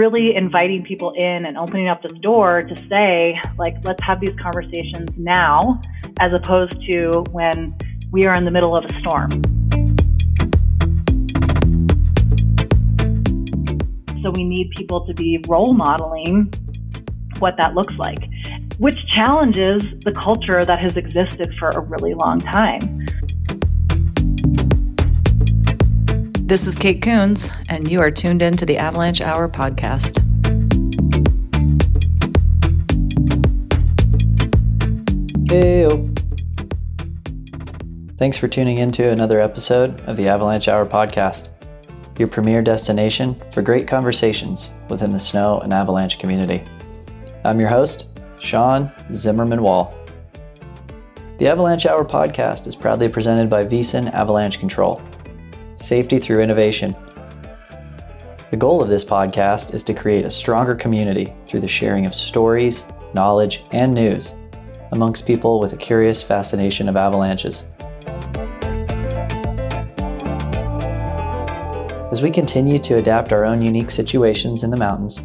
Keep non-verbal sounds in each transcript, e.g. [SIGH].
really inviting people in and opening up this door to say, like, let's have these conversations now, as opposed to when we are in the middle of a storm. So we need people to be role modeling what that looks like, which challenges the culture that has existed for a really long time. This is Kate Koons, and you are tuned in to the Avalanche Hour podcast. Hey, thanks for tuning in to another episode of the Avalanche Hour podcast, your premier destination for great conversations within the snow and avalanche community. I'm your host, Sean Zimmerman Wall. The Avalanche Hour podcast is proudly presented by Wyssen Avalanche Control safety through innovation. The goal of this podcast is to create a stronger community through the sharing of stories, knowledge, and news amongst people with a curious fascination of avalanches. As we continue to adapt our own unique situations in the mountains,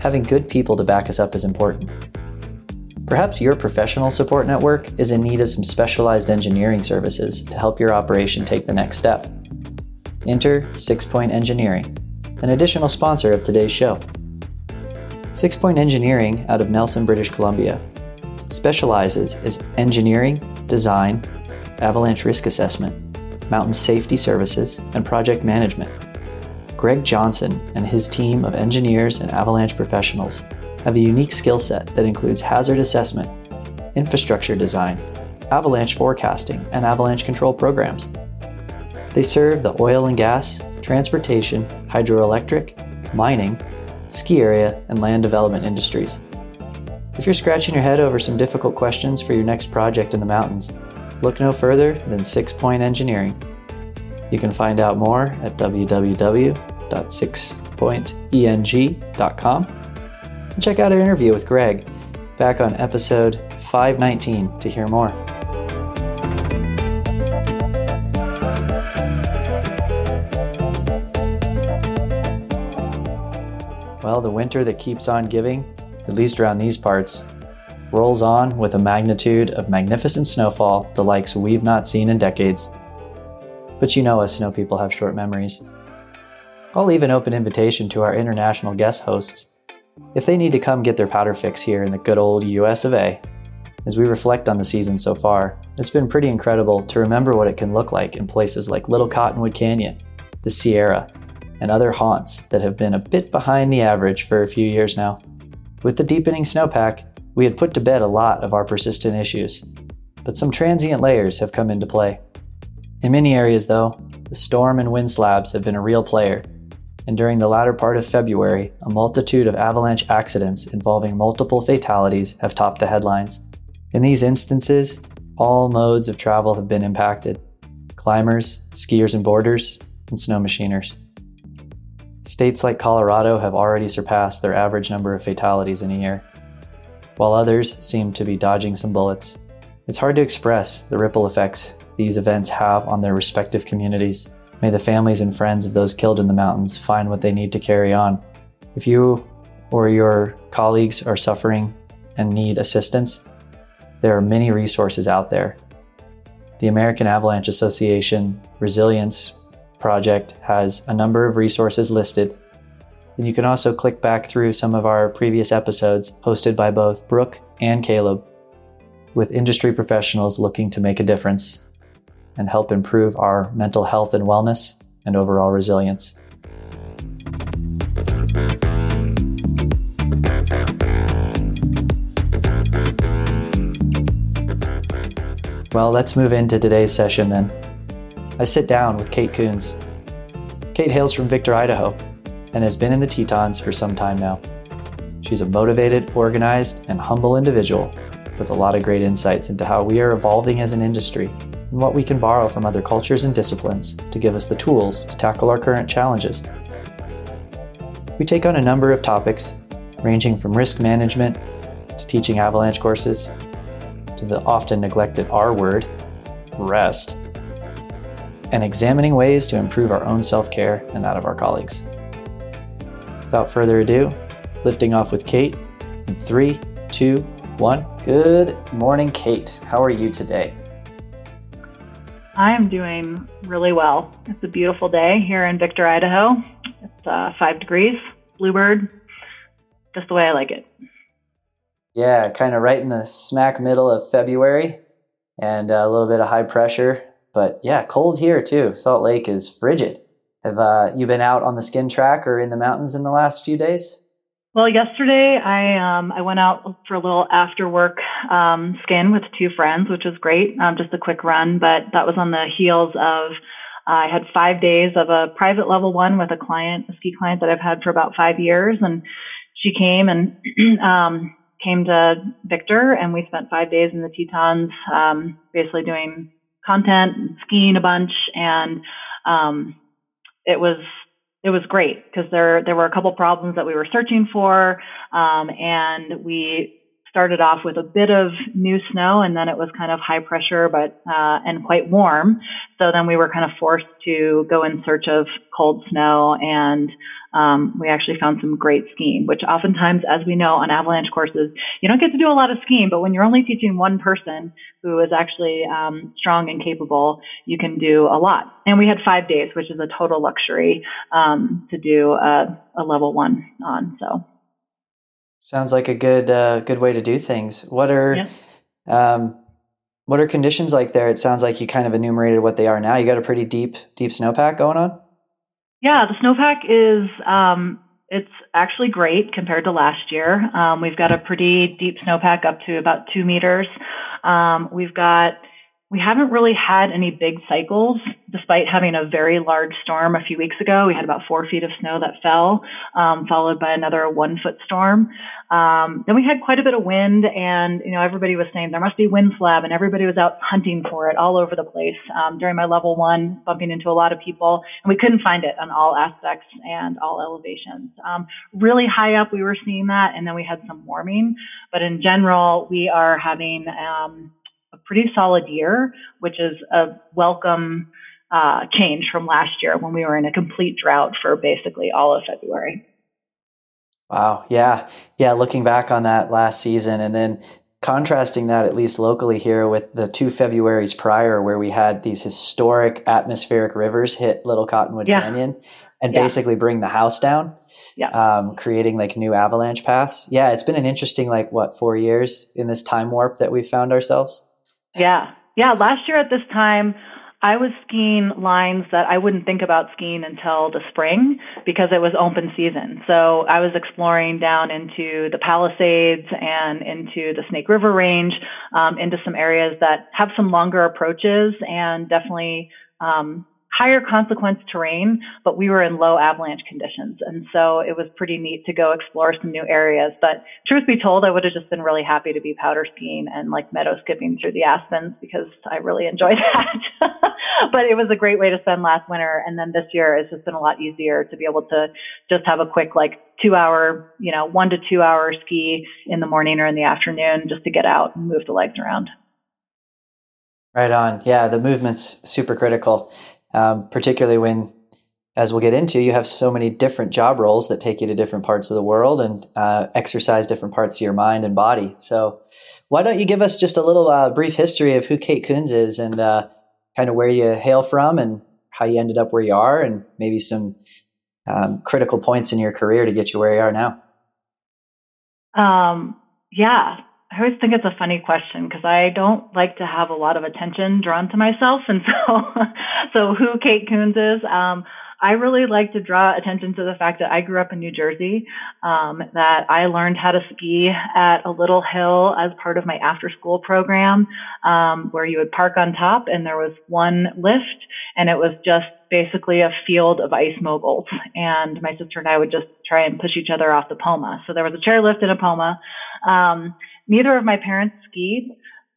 having good people to back us up is important. Perhaps your professional support network is in need of some specialized engineering services to help your operation take the next step. Enter Six Point Engineering, an additional sponsor of today's show. Six Point Engineering out of Nelson, British Columbia, specializes in engineering, design, avalanche risk assessment, mountain safety services, and project management. Greg Johnson and his team of engineers and avalanche professionals have a unique skill set that includes hazard assessment, infrastructure design, avalanche forecasting, and avalanche control programs. They serve the oil and gas, transportation, hydroelectric, mining, ski area, and land development industries. If you're scratching your head over some difficult questions for your next project in the mountains, look no further than Six Point Engineering. You can find out more at www.sixpointeng.com and check out our interview with Greg back on episode 519 to hear more. The winter that keeps on giving, at least around these parts, rolls on with a magnitude of magnificent snowfall the likes we've not seen in decades. But you know us snow people have short memories. I'll leave an open invitation to our international guest hosts if they need to come get their powder fix here in the good old US of A. As we reflect on the season so far, it's been pretty incredible to remember what it can look like in places like Little Cottonwood Canyon, the Sierra, and other haunts that have been a bit behind the average for a few years now. With the deepening snowpack, we had put to bed a lot of our persistent issues, but some transient layers have come into play. In many areas, though, the storm and wind slabs have been a real player, and during the latter part of February, a multitude of avalanche accidents involving multiple fatalities have topped the headlines. In these instances, all modes of travel have been impacted climbers, skiers and boarders, and snow machiners. States like Colorado have already surpassed their average number of fatalities in a year, while others seem to be dodging some bullets. It's hard to express the ripple effects these events have on their respective communities. May the families and friends of those killed in the mountains find what they need to carry on. If you or your colleagues are suffering and need assistance, there are many resources out there. The American Avalanche Association Resilience project has a number of resources listed. And you can also click back through some of our previous episodes hosted by both Brooke and Caleb, with industry professionals looking to make a difference and help improve our mental health and wellness and overall resilience. Well, let's move into today's session then. I sit down with Kate Koons. Kate hails from Victor, Idaho, and has been in the Tetons for some time now. She's a motivated, organized, and humble individual with a lot of great insights into how we are evolving as an industry and what we can borrow from other cultures and disciplines to give us the tools to tackle our current challenges. We take on a number of topics, ranging from risk management to teaching avalanche courses to the often neglected R word, rest and examining ways to improve our own self care and that of our colleagues. Without further ado, lifting off with Kate in three, two, one. Good morning, Kate. How are you today? I am doing really well. It's a beautiful day here in Victor, Idaho. It's uh, five degrees, bluebird, just the way I like it. Yeah, kind of right in the smack middle of February and a little bit of high pressure. But yeah, cold here too. Salt Lake is frigid. Have uh, you been out on the skin track or in the mountains in the last few days? Well, yesterday I um, I went out for a little after work um, skin with two friends, which was great. Um, just a quick run, but that was on the heels of uh, I had five days of a private level one with a client, a ski client that I've had for about five years, and she came and [CLEARS THROAT] um, came to Victor, and we spent five days in the Tetons, um, basically doing content skiing a bunch, and um, it was it was great because there there were a couple problems that we were searching for, um, and we started off with a bit of new snow and then it was kind of high pressure but uh, and quite warm. So then we were kind of forced to go in search of cold snow and um, we actually found some great skiing which oftentimes as we know on avalanche courses you don't get to do a lot of skiing but when you're only teaching one person who is actually um, strong and capable you can do a lot and we had five days which is a total luxury um, to do a, a level one on so Sounds like a good uh, good way to do things. What are yeah. um, what are conditions like there? It sounds like you kind of enumerated what they are now. You got a pretty deep deep snowpack going on. Yeah, the snowpack is um, it's actually great compared to last year. Um, we've got a pretty deep snowpack up to about two meters. Um, we've got we haven't really had any big cycles, despite having a very large storm a few weeks ago. We had about four feet of snow that fell, um, followed by another one foot storm. Um, then we had quite a bit of wind, and you know everybody was saying there must be wind slab, and everybody was out hunting for it all over the place um, during my level one, bumping into a lot of people, and we couldn't find it on all aspects and all elevations. Um, really high up, we were seeing that, and then we had some warming, but in general, we are having um, pretty solid year, which is a welcome uh, change from last year when we were in a complete drought for basically all of February. Wow. Yeah. Yeah. Looking back on that last season and then contrasting that, at least locally here, with the two Februarys prior, where we had these historic atmospheric rivers hit Little Cottonwood yeah. Canyon and yeah. basically bring the house down. Yeah. Um, creating like new avalanche paths. Yeah. It's been an interesting, like, what, four years in this time warp that we found ourselves? Yeah. Yeah. Last year at this time, I was skiing lines that I wouldn't think about skiing until the spring because it was open season. So I was exploring down into the Palisades and into the Snake River Range, um, into some areas that have some longer approaches and definitely um, higher consequence terrain, but we were in low avalanche conditions. And so it was pretty neat to go explore some new areas. But truth be told, I would have just been really happy to be powder skiing and like meadow skipping through the aspens because I really enjoyed [LAUGHS] that. but it was a great way to spend last winter. And then this year it's just been a lot easier to be able to just have a quick like two hour, you know, one to two hour ski in the morning or in the afternoon just to get out and move the legs around. Right on. Yeah, the movement's super critical um, particularly when, as we'll get into, you have so many different job roles that take you to different parts of the world and uh, exercise different parts of your mind and body. So, why don't you give us just a little uh, brief history of who Kate Koons is and uh, kind of where you hail from and how you ended up where you are, and maybe some um, critical points in your career to get you where you are now? Um, yeah. I always think it's a funny question because I don't like to have a lot of attention drawn to myself, and [LAUGHS] so so who Kate Koons is. Um, I really like to draw attention to the fact that I grew up in New Jersey, um, that I learned how to ski at a little hill as part of my after school program, um, where you would park on top and there was one lift and it was just basically a field of ice moguls. And my sister and I would just try and push each other off the Poma. So there was a chairlift and a Poma. Um, neither of my parents skied.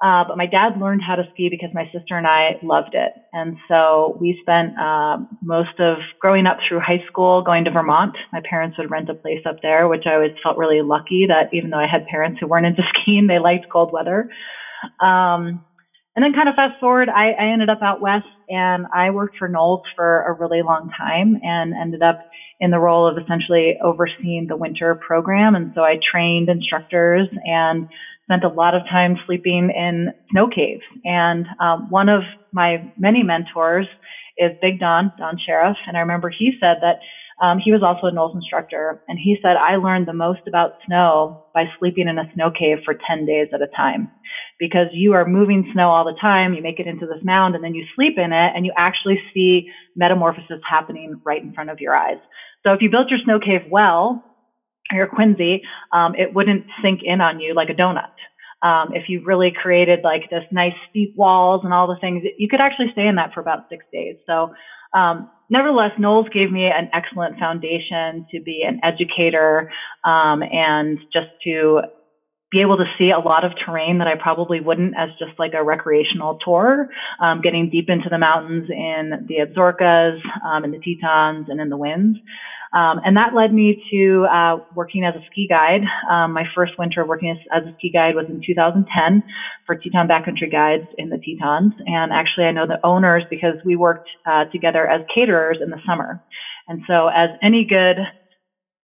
Uh, but my dad learned how to ski because my sister and I loved it. And so we spent uh, most of growing up through high school going to Vermont. My parents would rent a place up there, which I always felt really lucky that even though I had parents who weren't into [LAUGHS] skiing, they liked cold weather. Um, and then kind of fast forward, I, I ended up out west and I worked for NOLS for a really long time and ended up in the role of essentially overseeing the winter program. And so I trained instructors and spent a lot of time sleeping in snow caves. And um, one of my many mentors is Big Don, Don Sharaf. And I remember he said that um, he was also a NOLS instructor, and he said, I learned the most about snow by sleeping in a snow cave for 10 days at a time. Because you are moving snow all the time, you make it into this mound, and then you sleep in it, and you actually see metamorphosis happening right in front of your eyes. So if you built your snow cave well, your quinzhee, um, it wouldn't sink in on you like a donut. Um, if you really created like this nice steep walls and all the things, you could actually stay in that for about six days. So um, nevertheless, NOLS gave me an excellent foundation to be an educator um, and just to be able to see a lot of terrain that I probably wouldn't as just like a recreational tour, um, getting deep into the mountains in the Absarokas, um, in the Tetons, and in the winds. Um, and that led me to uh, working as a ski guide. Um, my first winter working as, as, a ski guide was in 2010 for Teton Backcountry Guides in the Tetons. And actually, I know the owners because we worked uh, together as caterers in the summer. And so, as any good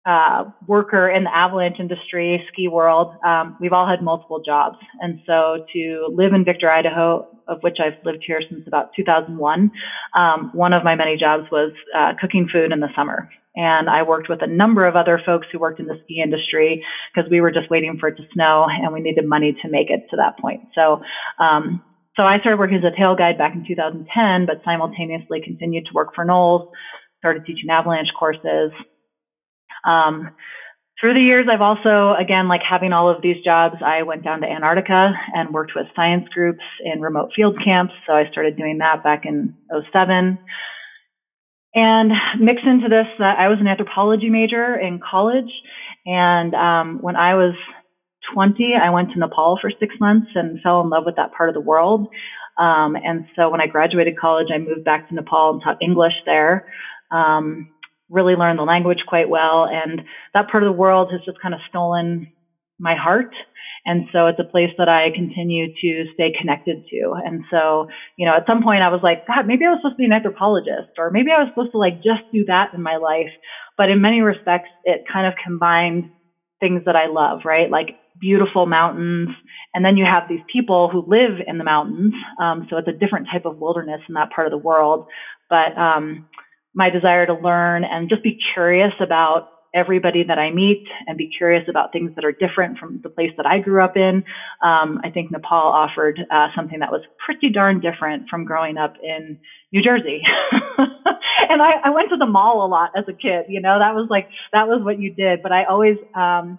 uh, worker in the avalanche industry, ski world, um, we've all had multiple jobs. And so to live in Victor, Idaho, of which I've lived here since about 2001, um, one of my many jobs was uh, cooking food in the summer. And I worked with a number of other folks who worked in the ski industry because we were just waiting for it to snow and we needed money to make it to that point. So, um, so I started working as a tail guide back in 2010, but simultaneously continued to work for NOLS, started teaching avalanche courses, um, through the years, I've also, again, like having all of these jobs, I went down to Antarctica and worked with science groups in remote field camps. So I started doing that back in 07. And mixed into this, uh, I was an anthropology major in college. And um, when I was 20, I went to Nepal for six months and fell in love with that part of the world. Um, and so when I graduated college, I moved back to Nepal and taught English there. Um, really learned the language quite well. And that part of the world has just kind of stolen my heart. And so it's a place that I continue to stay connected to. And so, you know, at some point I was like, God, maybe I was supposed to be an anthropologist or maybe I was supposed to like just do that in my life. But in many respects, it kind of combined things that I love, right? Like beautiful mountains. And then you have these people who live in the mountains. Um, so it's a different type of wilderness in that part of the world. But, um, my desire to learn and just be curious about everybody that I meet and be curious about things that are different from the place that I grew up in. Um, I think Nepal offered uh, something that was pretty darn different from growing up in New Jersey. [LAUGHS] and I, I went to the mall a lot as a kid. You know, that was like that was what you did. But I always um,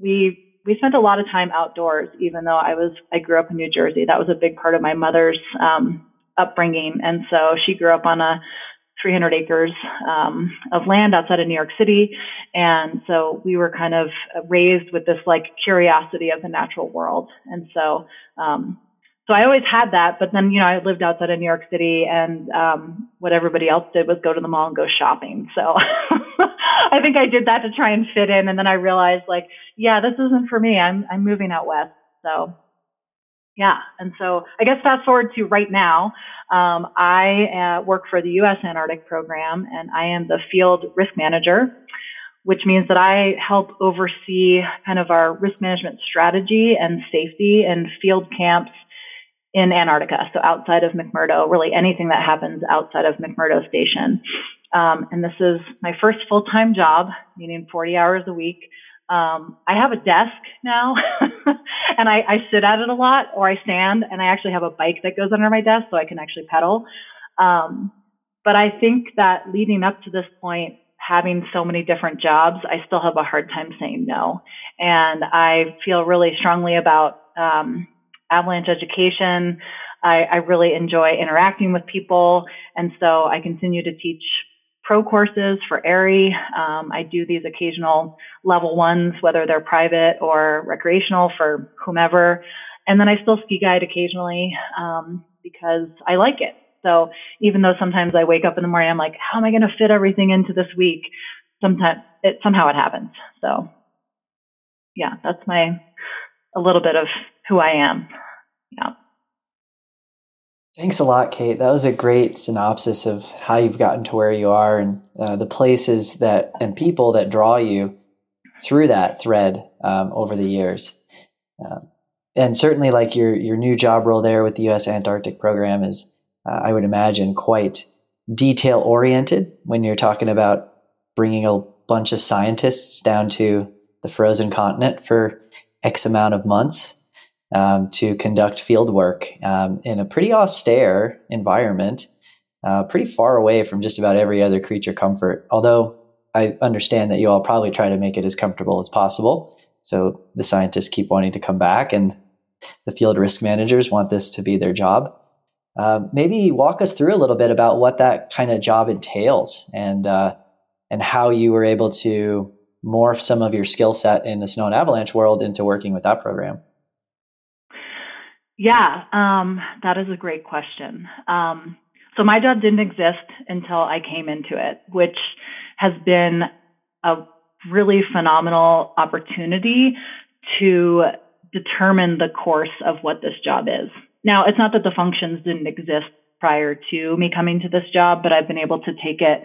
we we spent a lot of time outdoors, even though I was I grew up in New Jersey. That was a big part of my mother's um, upbringing, and so she grew up on a 300 acres um, of land outside of New York City. And so we were kind of raised with this like curiosity of the natural world. And so, um, so I always had that, but then, you know, I lived outside of New York City and, um, what everybody else did was go to the mall and go shopping. So [LAUGHS] I think I did that to try and fit in. And then I realized like, yeah, this isn't for me. I'm, I'm moving out west. So yeah. And so I guess fast forward to right now, um, I uh, work for the U.S. Antarctic Program and I am the field risk manager, which means that I help oversee kind of our risk management strategy and safety and field camps in Antarctica. So outside of McMurdo, really anything that happens outside of McMurdo Station. Um, and this is my first full time job, meaning 40 hours a week. Um, I have a desk now [LAUGHS] and I, I, sit at it a lot or I stand and I actually have a bike that goes under my desk so I can actually pedal. Um, but I think that leading up to this point, having so many different jobs, I still have a hard time saying no. And I feel really strongly about um, avalanche education. I, I really enjoy interacting with people. And so I continue to teach pro courses for AIARE. Um, I do these occasional level ones, whether they're private or recreational for whomever. And then I still ski guide occasionally um, because I like it. So even though sometimes I wake up in the morning, I'm like, how am I going to fit everything into this week? Sometimes it somehow it happens. So yeah, that's my a little bit of who I am. Yeah. Thanks a lot, Kate. That was a great synopsis of how you've gotten to where you are and uh, the places that and people that draw you through that thread um, over the years. Um, and certainly, like your your new job role there with the U.S. Antarctic Program is, uh, I would imagine, quite detail oriented when you're talking about bringing a bunch of scientists down to the frozen continent for X amount of months um, to conduct field work um, in a pretty austere environment, uh, pretty far away from just about every other creature comfort. Although I understand that you all probably try to make it as comfortable as possible. So the scientists keep wanting to come back, and the field risk managers want this to be their job. Uh, maybe walk us through a little bit about what that kind of job entails and uh, and how you were able to morph some of your skill set in the snow and avalanche world into working with that program. Yeah, um, that is a great question. Um, so my job didn't exist until I came into it, which has been a really phenomenal opportunity to determine the course of what this job is. Now, it's not that the functions didn't exist prior to me coming to this job, but I've been able to take it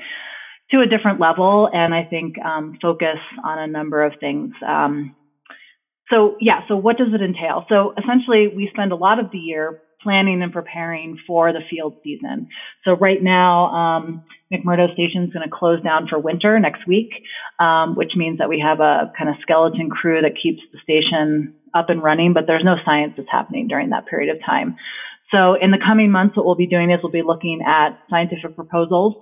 to a different level and I think um, focus on a number of things. Um, so yeah, so what does it entail? So essentially, we spend a lot of the year planning and preparing for the field season. So right now, um, McMurdo Station is going to close down for winter next week, um, which means that we have a kind of skeleton crew that keeps the station up and running, but there's no science that's happening during that period of time. So in the coming months, what we'll be doing is we'll be looking at scientific proposals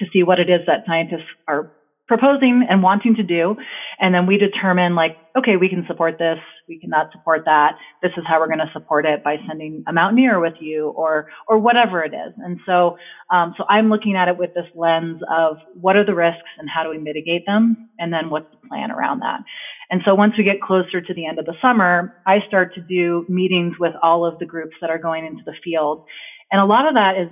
to see what it is that scientists are proposing and wanting to do. And then we determine like, okay, we can support this. We cannot support that. This is how we're going to support it by sending a mountaineer with you or, or whatever it is. And so, um, so I'm looking at it with this lens of what are the risks and how do we mitigate them? And then what's the plan around that? And so once we get closer to the end of the summer, I start to do meetings with all of the groups that are going into the field. And a lot of that is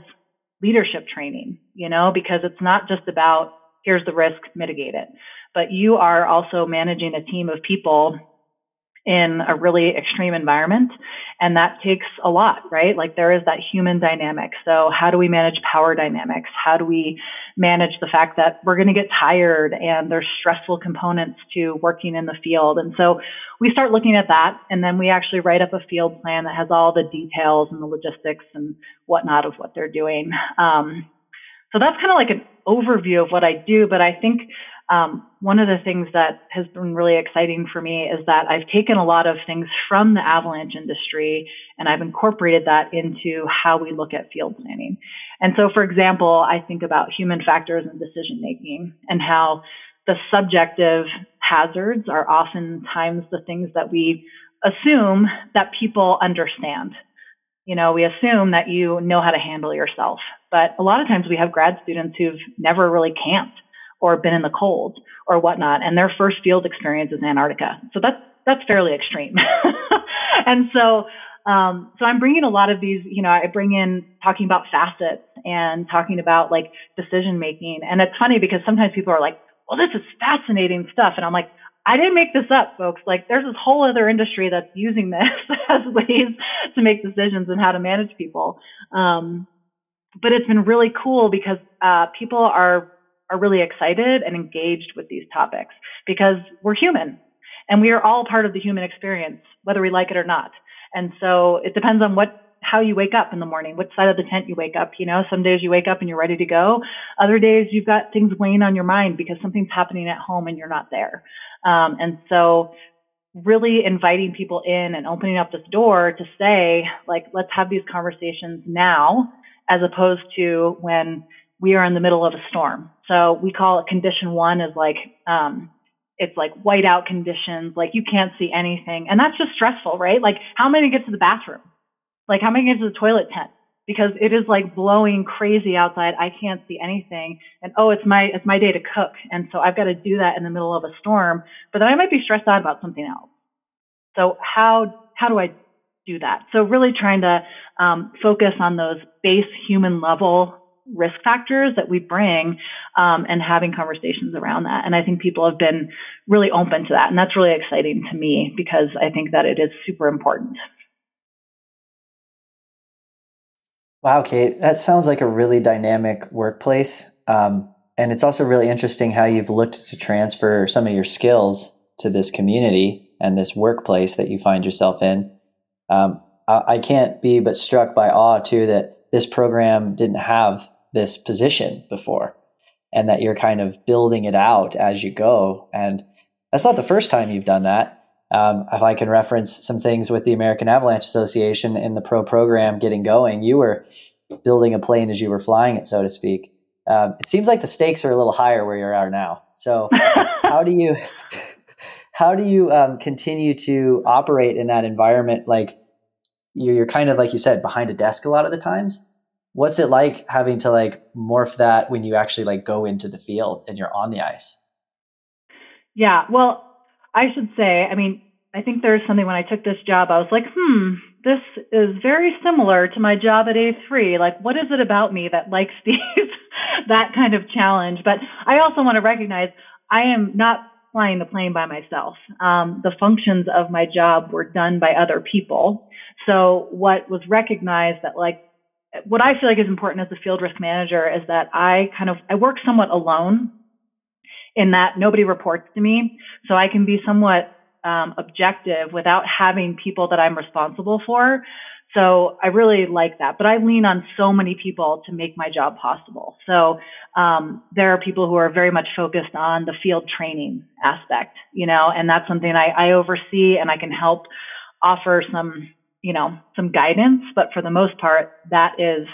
leadership training, you know, because it's not just about here's the risk, mitigate it. But you are also managing a team of people in a really extreme environment. And that takes a lot, right? Like there is that human dynamic. So how do we manage power dynamics? How do we manage the fact that we're going to get tired and there's stressful components to working in the field? And so we start looking at that and then we actually write up a field plan that has all the details and the logistics and whatnot of what they're doing. Um, so that's kind of like an overview of what I do, but I think um, one of the things that has been really exciting for me is that I've taken a lot of things from the avalanche industry and I've incorporated that into how we look at field planning. And so, for example, I think about human factors and decision making and how the subjective hazards are oftentimes the things that we assume that people understand. You know, we assume that you know how to handle yourself. But a lot of times we have grad students who've never really camped or been in the cold or whatnot, and their first field experience is Antarctica. So that's that's fairly extreme. [LAUGHS] and so um, so I'm bringing a lot of these, you know, I bring in talking about facets and talking about like decision making. And it's funny because sometimes people are like, well, this is fascinating stuff. And I'm like, I didn't make this up, folks. Like there's this whole other industry that's using this [LAUGHS] as ways to make decisions and how to manage people. Um, but it's been really cool because uh, people are are really excited and engaged with these topics because we're human and we are all part of the human experience, whether we like it or not. And so it depends on what how you wake up in the morning, which side of the tent you wake up. You know, some days you wake up and you're ready to go. Other days you've got things weighing on your mind because something's happening at home and you're not there. Um, and so really inviting people in and opening up this door to say, like, let's have these conversations now as opposed to when we are in the middle of a storm. So we call it condition one is like, um, it's like whiteout conditions, like you can't see anything. And that's just stressful, right? Like how many get to the bathroom? Like how many get to the toilet tent? Because it is like blowing crazy outside. I can't see anything. And oh, it's my, it's my day to cook. And so I've got to do that in the middle of a storm, but then I might be stressed out about something else. So how, how do I do that. So really trying to um, focus on those base human level risk factors that we bring um, and having conversations around that. And I think people have been really open to that. And that's really exciting to me because I think that it is super important. Wow, Kate, that sounds like a really dynamic workplace. Um, and it's also really interesting how you've looked to transfer some of your skills to this community and this workplace that you find yourself in. Um, I, I can't be but struck by awe, too, that this program didn't have this position before and that you're kind of building it out as you go. And that's not the first time you've done that. Um, if I can reference some things with the American Avalanche Association in the pro program getting going, you were building a plane as you were flying it, so to speak. Um, it seems like the stakes are a little higher where you are now. So, [LAUGHS] how do you how do you um, continue to operate in that environment? Like you're, you're kind of like you said behind a desk a lot of the times. What's it like having to like morph that when you actually like go into the field and you're on the ice? Yeah, well, I should say, I mean, I think there's something when I took this job, I was like, hmm, this is very similar to my job at A3. Like, what is it about me that likes [LAUGHS] these, that kind of challenge? But I also want to recognize I am not flying the plane by myself. Um, the functions of my job were done by other people. So what was recognized that like, what I feel like is important as a field risk manager is that I kind of, I work somewhat alone in that nobody reports to me. So I can be somewhat um, objective without having people that I'm responsible for. So I really like that, but I lean on so many people to make my job possible. So um, there are people who are very much focused on the field training aspect, you know, and that's something I, I oversee and I can help offer some, you know, some guidance. But for the most part, that is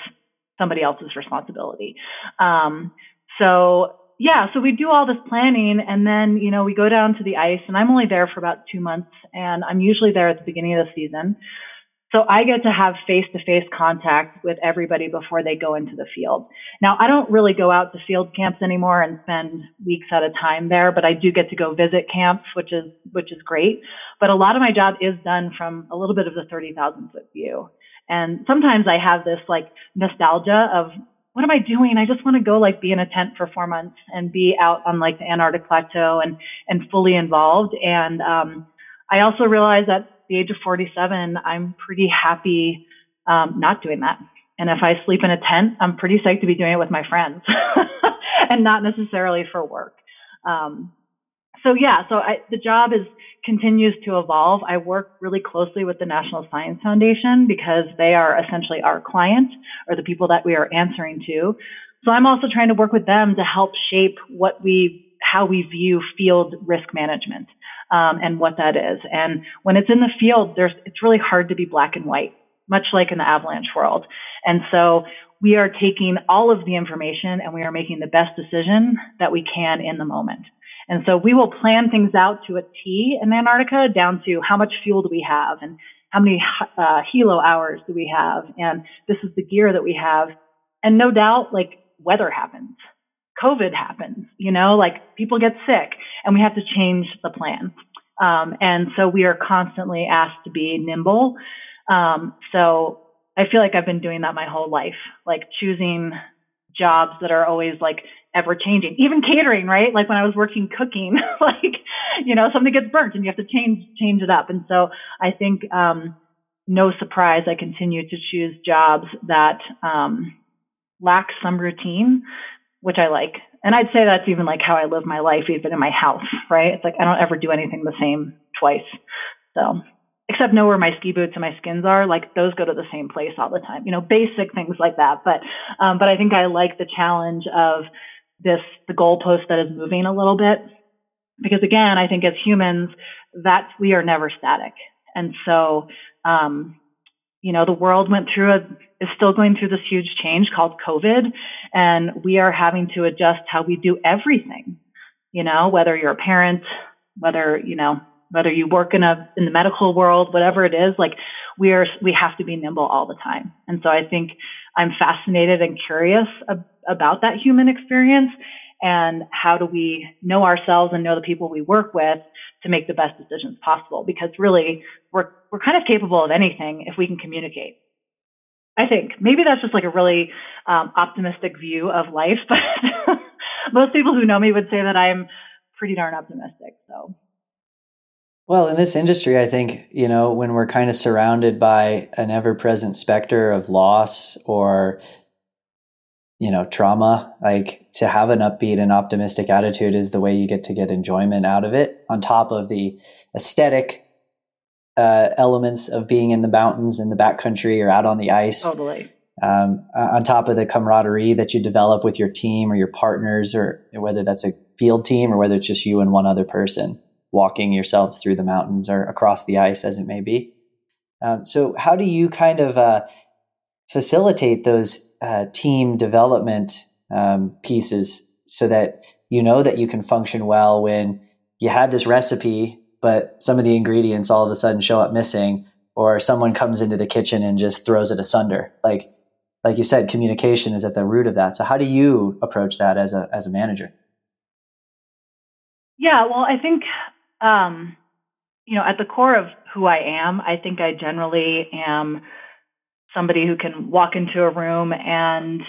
somebody else's responsibility. Um, so yeah, so we do all this planning and then, you know, we go down to the ice and I'm only there for about two months and I'm usually there at the beginning of the season. So I get to have face to face contact with everybody before they go into the field. Now, I don't really go out to field camps anymore and spend weeks at a time there, but I do get to go visit camps, which is, which is great. But a lot of my job is done from a little bit of the 30,000 foot view. And sometimes I have this like nostalgia of what am I doing? I just want to go like be in a tent for four months and be out on like the Antarctic plateau and, and fully involved. And, um, I also realize at the age of 47, I'm pretty happy, um, not doing that. And if I sleep in a tent, I'm pretty psyched to be doing it with my friends [LAUGHS] and not necessarily for work. Um, so yeah, so I, the job is continues to evolve. I work really closely with the National Science Foundation because they are essentially our client or the people that we are answering to. So I'm also trying to work with them to help shape what we how we view field risk management um, and what that is. And when it's in the field, there's it's really hard to be black and white, much like in the avalanche world. And so we are taking all of the information and we are making the best decision that we can in the moment. And so we will plan things out to a T in Antarctica down to how much fuel do we have and how many uh, helo hours do we have and this is the gear that we have. And no doubt, like weather happens. COVID happens, you know, like people get sick and we have to change the plan. Um, and so we are constantly asked to be nimble. Um, so I feel like I've been doing that my whole life, like choosing jobs that are always like ever changing. Even catering, right? Like when I was working cooking, [LAUGHS] like you know something gets burnt and you have to change change it up. And so I think um, no surprise, I continue to choose jobs that um, lack some routine, which I like. And I'd say that's even like how I live my life, even in my house, right? It's like I don't ever do anything the same twice. So except know where my ski boots and my skins are. Like those go to the same place all the time. You know, basic things like that. But um, but I think I like the challenge of this the goalpost that is moving a little bit because again, I think as humans that we are never static, and so. Um, you know, the world went through a, is still going through this huge change called COVID, and we are having to adjust how we do everything. You know, whether you're a parent, whether, you know, whether you work in a in the medical world, whatever it is, like we are we have to be nimble all the time. And so I think I'm fascinated and curious ab- about that human experience and how do we know ourselves and know the people we work with to make the best decisions possible because really we're we're kind of capable of anything if we can communicate. I think maybe that's just like a really um, optimistic view of life, [LAUGHS] but most people who know me would say that I'm pretty darn optimistic. So Well, in this industry, I think, you know, when we're kind of surrounded by an ever present specter of loss or, you know, trauma, like to have an upbeat and optimistic attitude is the way you get to get enjoyment out of it, on top of the aesthetic uh, elements of being in the mountains in the backcountry or out on the ice. Totally. Um, on top of the camaraderie that you develop with your team or your partners, or whether that's a field team or whether it's just you and one other person walking yourselves through the mountains or across the ice, as it may be. Um, so, how do you kind of uh, facilitate those uh, team development um, pieces so that you know that you can function well when you had this recipe, but some of the ingredients all of a sudden show up missing, or someone comes into the kitchen and just throws it asunder? Like, like you said, communication is at the root of that. So, how do you approach that as a as a manager? Yeah, well, I think um, you know, at the core of who I am, I think I generally am somebody who can walk into a room and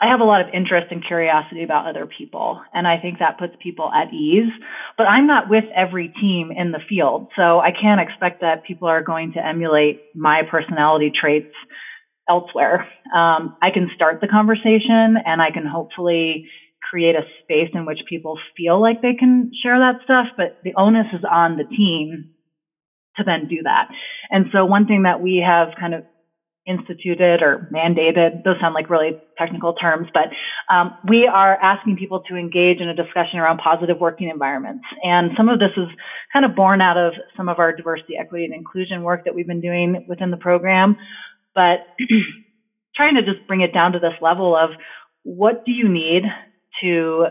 I have a lot of interest and curiosity about other people. And I think that puts people at ease. But I'm not with every team in the field. So I can't expect that people are going to emulate my personality traits elsewhere. Um, I can start the conversation and I can hopefully create a space in which people feel like they can share that stuff, but the onus is on the team to then do that. And so one thing that we have kind of instituted or mandated, those sound like really technical terms, but um, we are asking people to engage in a discussion around positive working environments. And some of this is kind of born out of some of our diversity, equity, and inclusion work that we've been doing within the program. But [CLEARS THROAT] trying to just bring it down to this level of what do you need to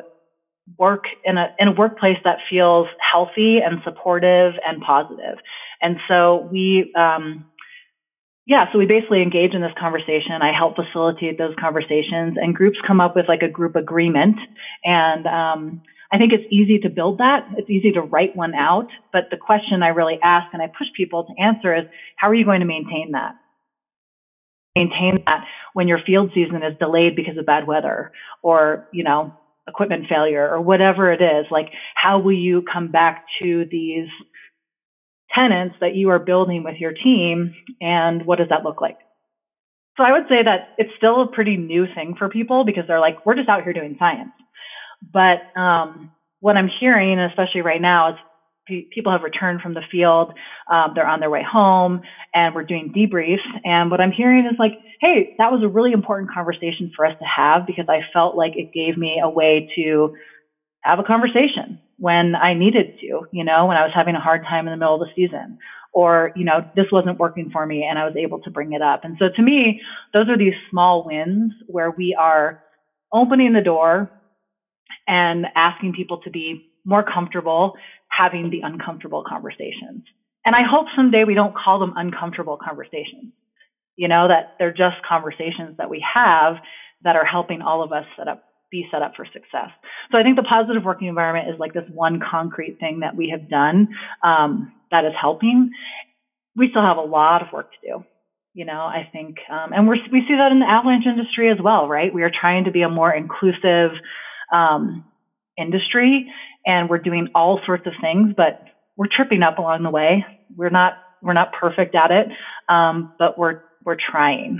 work in a in a workplace that feels healthy and supportive and positive. And so we um, yeah, so we basically engage in this conversation. I help facilitate those conversations, and groups come up with like a group agreement. And um, I think it's easy to build that. It's easy to write one out. But the question I really ask and I push people to answer is, how are you going to maintain that? maintain that when your field season is delayed because of bad weather or, you know, equipment failure or whatever it is? Like, how will you come back to these tenants that you are building with your team and what does that look like? So I would say that it's still a pretty new thing for people because they're like, we're just out here doing science. But um, what I'm hearing, especially right now, is people have returned from the field. Um, they're on their way home and we're doing debriefs. And what I'm hearing is like, hey, that was a really important conversation for us to have because I felt like it gave me a way to have a conversation when I needed to, you know, when I was having a hard time in the middle of the season or, you know, this wasn't working for me and I was able to bring it up. And so to me, those are these small wins where we are opening the door and asking people to be more comfortable having the uncomfortable conversations. And I hope someday we don't call them uncomfortable conversations. You know, that they're just conversations that we have that are helping all of us set up be set up for success. So I think the positive working environment is like this one concrete thing that we have done um, that is helping. We still have a lot of work to do. You know, I think, um, and we we see that in the avalanche industry as well, right? We are trying to be a more inclusive um, industry, and we're doing all sorts of things, but we're tripping up along the way. We're not we're not perfect at it, um, but we're we're trying.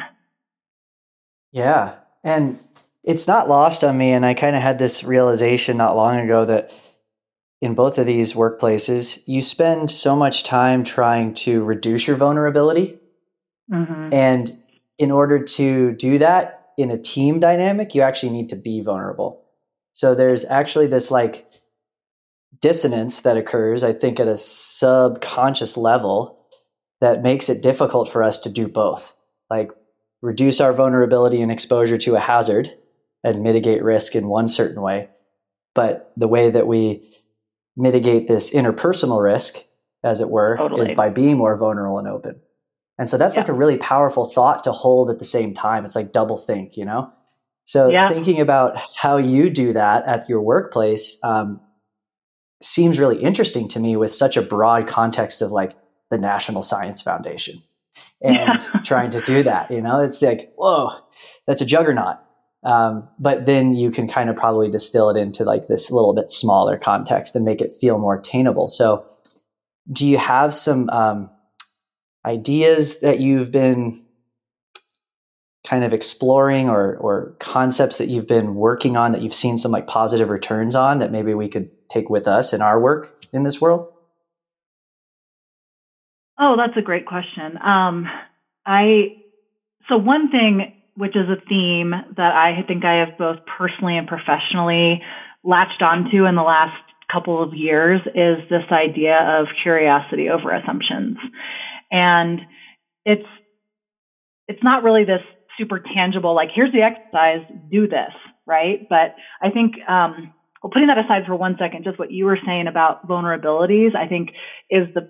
Yeah, and it's not lost on me. And I kind of had this realization not long ago that in both of these workplaces, you spend so much time trying to reduce your vulnerability, mm-hmm. and in order to do that in a team dynamic, you actually need to be vulnerable. So there's actually this like dissonance that occurs, I think, at a subconscious level that makes it difficult for us to do both. Like reduce our vulnerability and exposure to a hazard and mitigate risk in one certain way. But the way that we mitigate this interpersonal risk, as it were, totally. is by being more vulnerable and open. And so that's yeah. like a really powerful thought to hold at the same time. It's like double think, you know? So yeah. thinking about how you do that at your workplace um, seems really interesting to me with such a broad context of like the National Science Foundation [LAUGHS] and yeah. trying to do that. You know, it's like, whoa, that's a juggernaut. Um, but then you can kind of probably distill it into like this little bit smaller context and make it feel more attainable. So do you have some um, ideas that you've been kind of exploring or or concepts that you've been working on that you've seen some like positive returns on that maybe we could take with us in our work in this world? Oh, that's a great question. Um, I so one thing which is a theme that I think I have both personally and professionally latched onto in the last couple of years is this idea of curiosity over assumptions. And it's it's not really this super tangible like here's the exercise, do this, right? But I think um well putting that aside for one second, just what you were saying about vulnerabilities, I think is the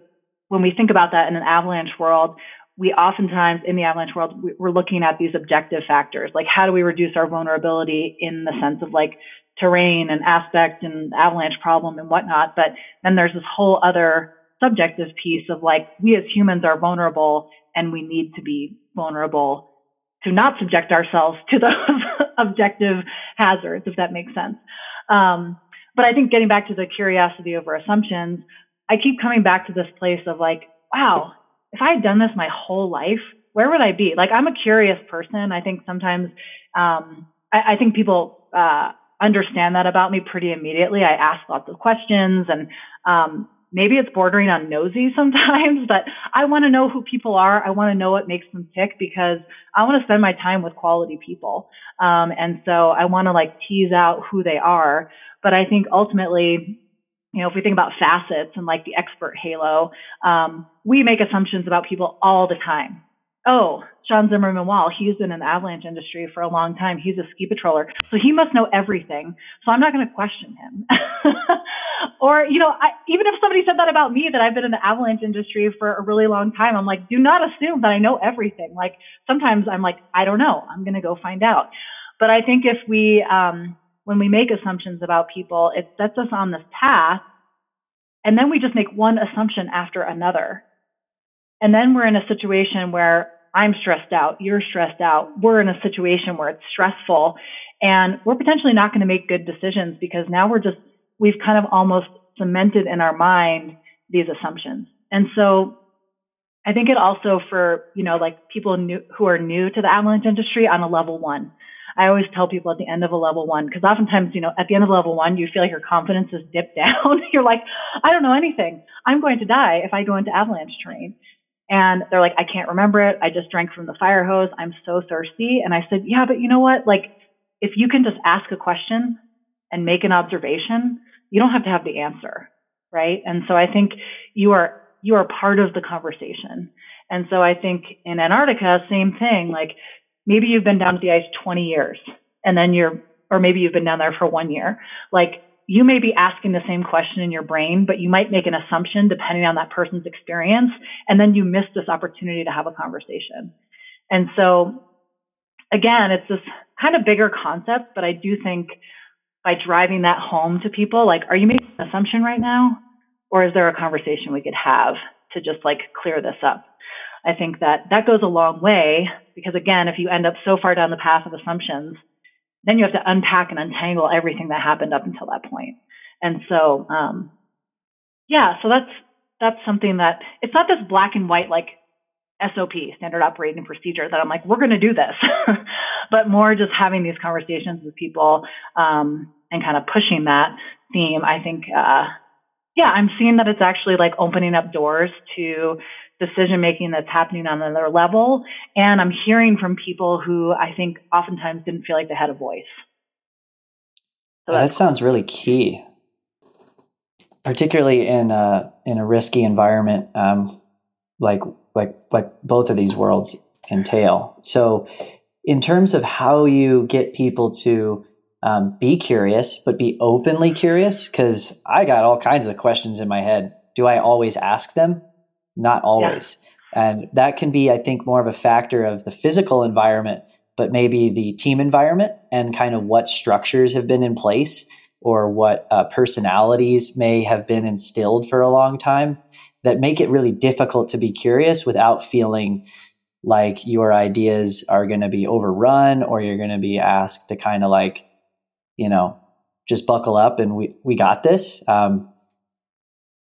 when we think about that in an avalanche world, we oftentimes in the avalanche world we're looking at these objective factors like how do we reduce our vulnerability in the sense of like terrain and aspect and avalanche problem and whatnot but then there's this whole other subjective piece of like we as humans are vulnerable and we need to be vulnerable to not subject ourselves to those [LAUGHS] objective hazards if that makes sense. Um, but i think getting back to the curiosity over assumptions i keep coming back to this place of like wow if I had done this my whole life, where would I be? Like, I'm a curious person. I think sometimes, um, I, I think people, uh, understand that about me pretty immediately. I ask lots of questions and, um, maybe it's bordering on nosy [LAUGHS] sometimes, but I want to know who people are. I want to know what makes them tick because I want to spend my time with quality people. Um, and so I want to like tease out who they are. But I think ultimately, you know, if we think about facets and like the expert halo, um, we make assumptions about people all the time. Oh, Sean Zimmerman Wall, he's been in the avalanche industry for a long time. He's a ski patroller. So he must know everything. So I'm not going to question him. [LAUGHS] or, you know, I, even if somebody said that about me, that I've been in the avalanche industry for a really long time, I'm like, do not assume that I know everything. Like sometimes I'm like, I don't know. I'm going to go find out. But I think if we, um, when we make assumptions about people, it sets us on this path. And then we just make one assumption after another. And then we're in a situation where I'm stressed out, you're stressed out, we're in a situation where it's stressful, and we're potentially not going to make good decisions because now we're just, we've kind of almost cemented in our mind these assumptions. And so I think it also for, you know, like people new, who are new to the avalanche industry on a level one, I always tell people at the end of a level one, because oftentimes, you know, at the end of level one, you feel like your confidence is dipped [LAUGHS] down. You're like, I don't know anything. I'm going to die if I go into avalanche terrain. And they're like, I can't remember it. I just drank from the fire hose. I'm so thirsty. And I said, yeah, but you know what? Like, if you can just ask a question and make an observation, you don't have to have the answer. Right. And so I think you are, you are part of the conversation. And so I think in Antarctica, same thing. Like maybe you've been down to the ice 20 years and then you're, or maybe you've been down there for one year. Like you may be asking the same question in your brain, but you might make an assumption depending on that person's experience. And then you miss this opportunity to have a conversation. And so again, it's this kind of bigger concept, but I do think by driving that home to people, like, are you making an assumption right now? Or is there a conversation we could have to just like clear this up? I think that that goes a long way because again, if you end up so far down the path of assumptions, then you have to unpack and untangle everything that happened up until that point. And so, um, yeah, so that's that's something that it's not this black and white like SOP, standard operating procedure, that I'm like, we're going to do this, [LAUGHS] but more just having these conversations with people um, and kind of pushing that theme. I think, uh, yeah, I'm seeing that it's actually like opening up doors to decision making that's happening on another level. And I'm hearing from people who I think oftentimes didn't feel like they had a voice. So that sounds really key, particularly in a in a risky environment um, like like like both of these worlds entail. So, in terms of how you get people to um, be curious, but be openly curious, because I got all kinds of questions in my head. Do I always ask them? Not always. Yeah. And that can be, I think, more of a factor of the physical environment, but maybe the team environment and kind of what structures have been in place or what uh, personalities may have been instilled for a long time that make it really difficult to be curious without feeling like your ideas are going to be overrun or you're going to be asked to kind of like, you know, just buckle up and we, we got this. Um,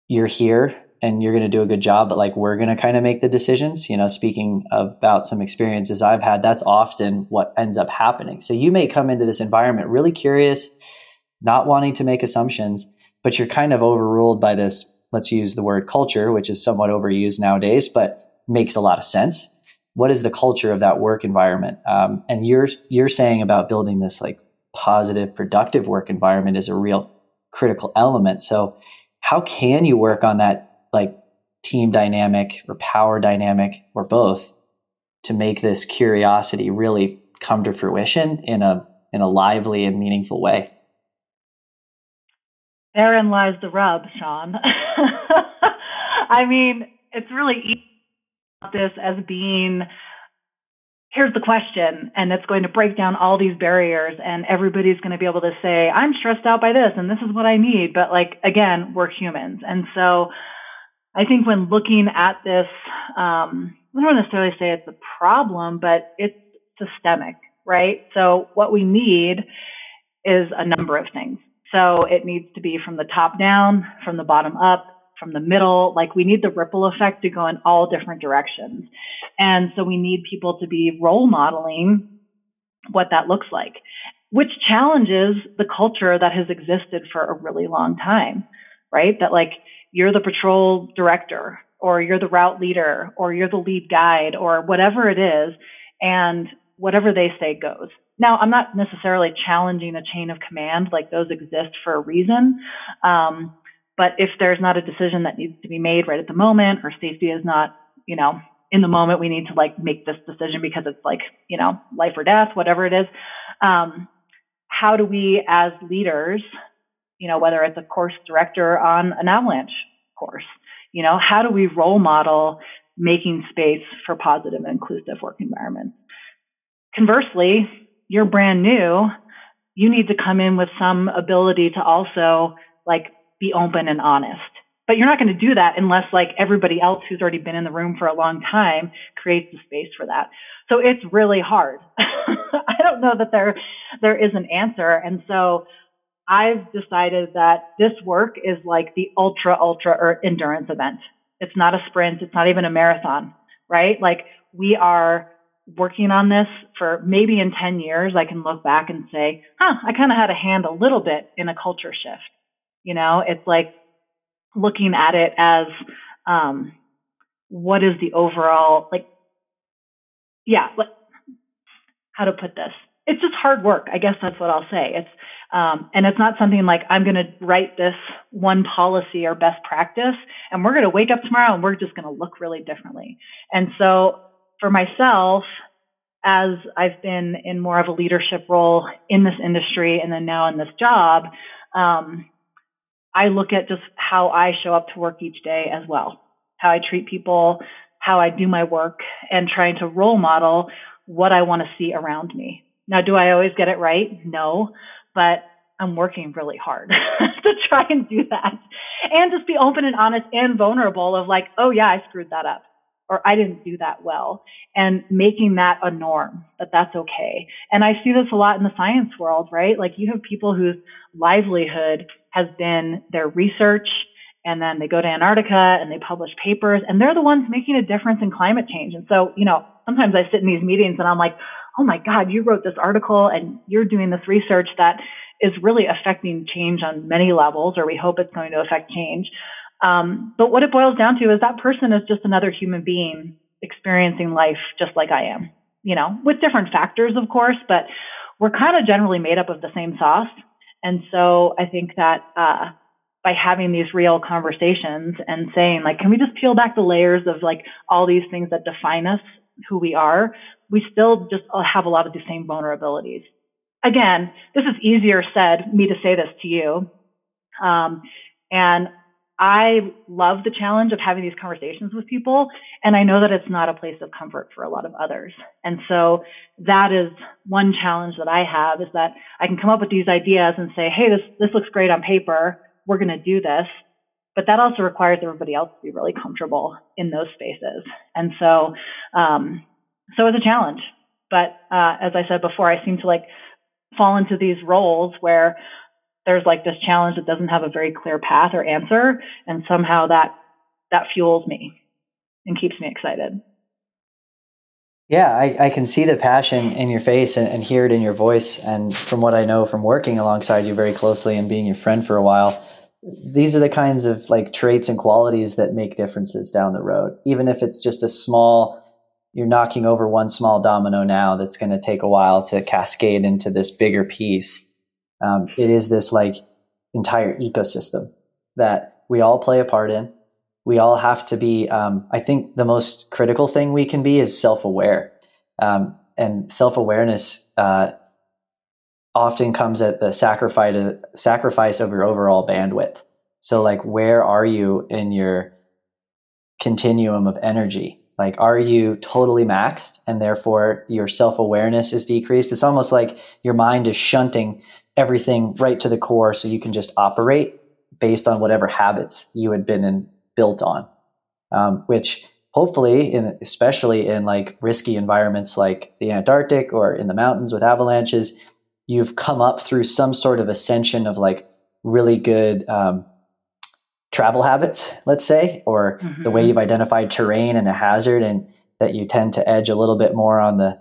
you're here and you're going to do a good job, but like we're going to kind of make the decisions. You know, speaking of, about some experiences I've had, that's often what ends up happening. So you may come into this environment really curious, not wanting to make assumptions, but you're kind of overruled by this. Let's use the word culture, which is somewhat overused nowadays, but makes a lot of sense. What is the culture of that work environment? Um, and you're you're saying about building this like positive, productive work environment is a real critical element. So, how can you work on that like team dynamic or power dynamic or both to make this curiosity really come to fruition in a in a lively and meaningful way? Therein lies the rub, Sean. [LAUGHS] I mean, it's really easy this as being here's the question and it's going to break down all these barriers and everybody's going to be able to say i'm stressed out by this and this is what i need but like again we're humans and so i think when looking at this um, i don't necessarily say it's a problem but it's systemic right so what we need is a number of things so it needs to be from the top down from the bottom up from the middle. Like we need the ripple effect to go in all different directions. And so we need people to be role modeling what that looks like, which challenges the culture that has existed for a really long time, right? That like you're the patrol director or you're the route leader or you're the lead guide or whatever it is. And whatever they say goes. Now, I'm not necessarily challenging a chain of command, like those exist for a reason. Um, but if there's not a decision that needs to be made right at the moment, or safety is not, you know, in the moment, we need to like make this decision because it's like, you know, life or death, whatever it is. Um, how do we, as leaders, you know, whether it's a course director on an avalanche course, you know, how do we role model making space for positive and inclusive work environments? Conversely, you're brand new, you need to come in with some ability to also like be open and honest. But you're not going to do that unless like everybody else who's already been in the room for a long time creates the space for that. So it's really hard. [LAUGHS] I don't know that there there is an answer. And so I've decided that this work is like the ultra ultra endurance event. It's not a sprint, it's not even a marathon, right? Like we are working on this for maybe in 10 years I can look back and say, "Huh, I kind of had a hand a little bit in a culture shift." You know, it's like looking at it as um, what is the overall like yeah, how to put this. It's just hard work. I guess that's what I'll say. It's um, and it's not something like I'm going to write this one policy or best practice, and we're going to wake up tomorrow and we're just going to look really differently. And so for myself, as I've been in more of a leadership role in this industry and then now in this job, um, I look at just how I show up to work each day as well, how I treat people, how I do my work, and trying to role model what I want to see around me. Now, do I always get it right? No, but I'm working really hard [LAUGHS] to try and do that. And just be open and honest and vulnerable of like, oh yeah, I screwed that up or I didn't do that well and making that a norm that that's okay. And I see this a lot in the science world, right? Like you have people whose livelihood has been their research and then they go to Antarctica and they publish papers and they're the ones making a difference in climate change. And so, you know, sometimes I sit in these meetings and I'm like, oh my God, you wrote this article and you're doing this research that is really affecting change on many levels, or we hope it's going to affect change. Um, but what it boils down to is that person is just another human being experiencing life just like I am, you know, with different factors, of course, but we're kind of generally made up of the same sauce. And so I think that uh, by having these real conversations and saying, like, can we just peel back the layers of like all these things that define us, who we are, we still just have a lot of the same vulnerabilities. Again, this is easier said, me to say this to you. Um, and I love the challenge of having these conversations with people. And I know that it's not a place of comfort for a lot of others. And so that is one challenge that I have is that I can come up with these ideas and say, Hey, this, this looks great on paper. We're going to do this. But that also requires everybody else to be really comfortable in those spaces. And so, um, so it's a challenge. But, uh, as I said before, I seem to like fall into these roles where there's like this challenge that doesn't have a very clear path or answer and somehow that that fuels me and keeps me excited. Yeah, I, I can see the passion in your face and, and hear it in your voice. And from what I know from working alongside you very closely and being your friend for a while, these are the kinds of like traits and qualities that make differences down the road. Even if it's just a small, you're knocking over one small domino now that's going to take a while to cascade into this bigger piece. Um, it is this like entire ecosystem that we all play a part in. We all have to be, um, I think the most critical thing we can be is self aware. Um, and self awareness uh, often comes at the sacrifice, sacrifice of your overall bandwidth. So, like, where are you in your continuum of energy? Like, are you totally maxed and therefore your self awareness is decreased? It's almost like your mind is shunting everything right to the core so you can just operate based on whatever habits you had been in, built on, um, which hopefully, in, especially in like risky environments like the Antarctic or in the mountains with avalanches, you've come up through some sort of ascension of like really good um, travel habits, let's say, or mm-hmm. the way mm-hmm. you've identified terrain and a hazard, and that you tend to edge a little bit more on the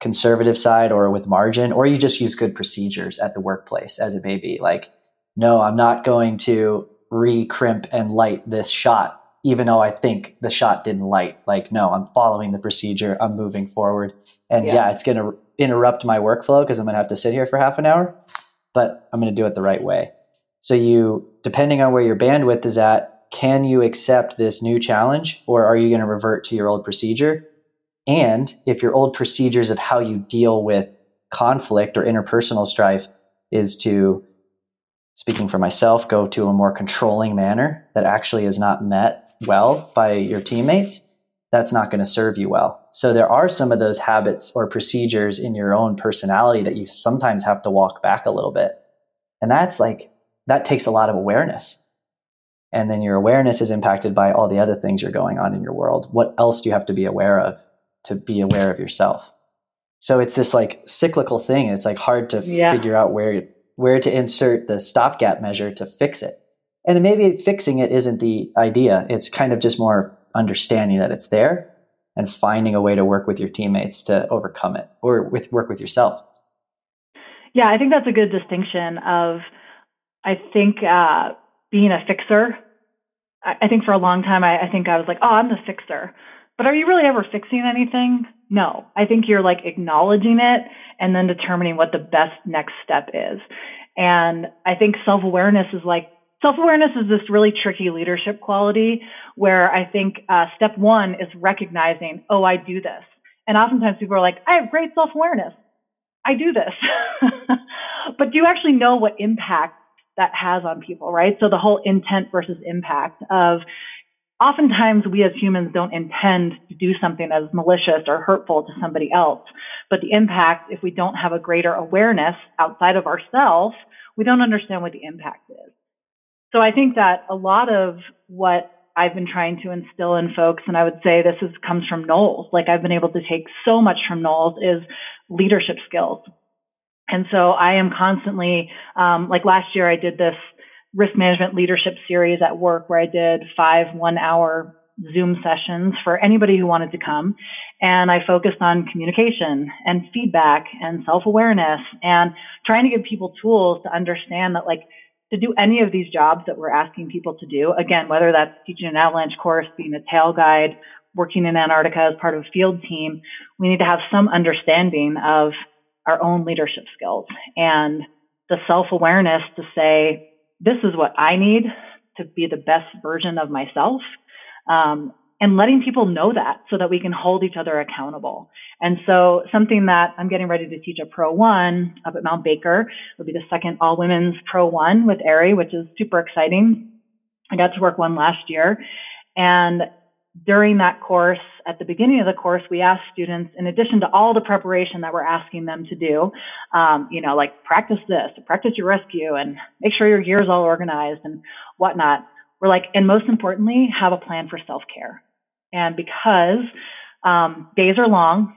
conservative side or with margin, or you just use good procedures at the workplace, as it may be. Like, no, I'm not going to re-crimp and light this shot, even though I think the shot didn't light. Like, no, I'm following the procedure. I'm moving forward. And yeah, yeah it's going to interrupt my workflow because I'm going to have to sit here for half an hour, but I'm going to do it the right way. So you, depending on where your bandwidth is at, can you accept this new challenge or are you going to revert to your old procedure? And if your old procedures of how you deal with conflict or interpersonal strife is to, speaking for myself, go to a more controlling manner that actually is not met well by your teammates, that's not going to serve you well. So there are some of those habits or procedures in your own personality that you sometimes have to walk back a little bit. And that's like, that takes a lot of awareness. And then your awareness is impacted by all the other things you're going on in your world. What else do you have to be aware of to be aware of yourself? So it's this like cyclical thing. It's like hard to yeah. figure out where where to insert the stopgap measure to fix it. And maybe fixing it isn't the idea. It's kind of just more understanding that it's there and finding a way to work with your teammates to overcome it or with work with yourself. Yeah, I think that's a good distinction of I think uh, being a fixer. I, I, think for a long time I, I think I was like, oh, I'm the fixer. But are you really ever fixing anything? No. I think you're like acknowledging it and then determining what the best next step is. And I think self awareness is like self awareness is this really tricky leadership quality where I think uh, step one is recognizing, oh, I do this. And oftentimes people are like, I have great self awareness. I do this. [LAUGHS] but do you actually know what impact that has on people, right? So the whole intent versus impact of oftentimes we as humans don't intend to do something as malicious or hurtful to somebody else. But the impact, if we don't have a greater awareness outside of ourselves, we don't understand what the impact is. So I think that a lot of what I've been trying to instill in folks, and I would say this is, comes from NOLS, like I've been able to take so much from NOLS is leadership skills. And so I am constantly, um, like last year, I did this risk management leadership series at work where I did five one hour Zoom sessions for anybody who wanted to come. And I focused on communication and feedback and self awareness and trying to give people tools to understand that, like, to do any of these jobs that we're asking people to do, again, whether that's teaching an avalanche course, being a tail guide, working in Antarctica as part of a field team, we need to have some understanding of our own leadership skills and the self awareness to say, this is what I need to be the best version of myself. Um, and letting people know that so that we can hold each other accountable. And so something that I'm getting ready to teach a Pro One up at Mount Baker will be the second all women's Pro One with AIARE, which is super exciting. I got to work one last year. And during that course, at the beginning of the course, we asked students, in addition to all the preparation that we're asking them to do, um, you know, like practice this, practice your rescue, and make sure your gear is all organized and whatnot. We're like, and most importantly, have a plan for self care. And because um, days are long,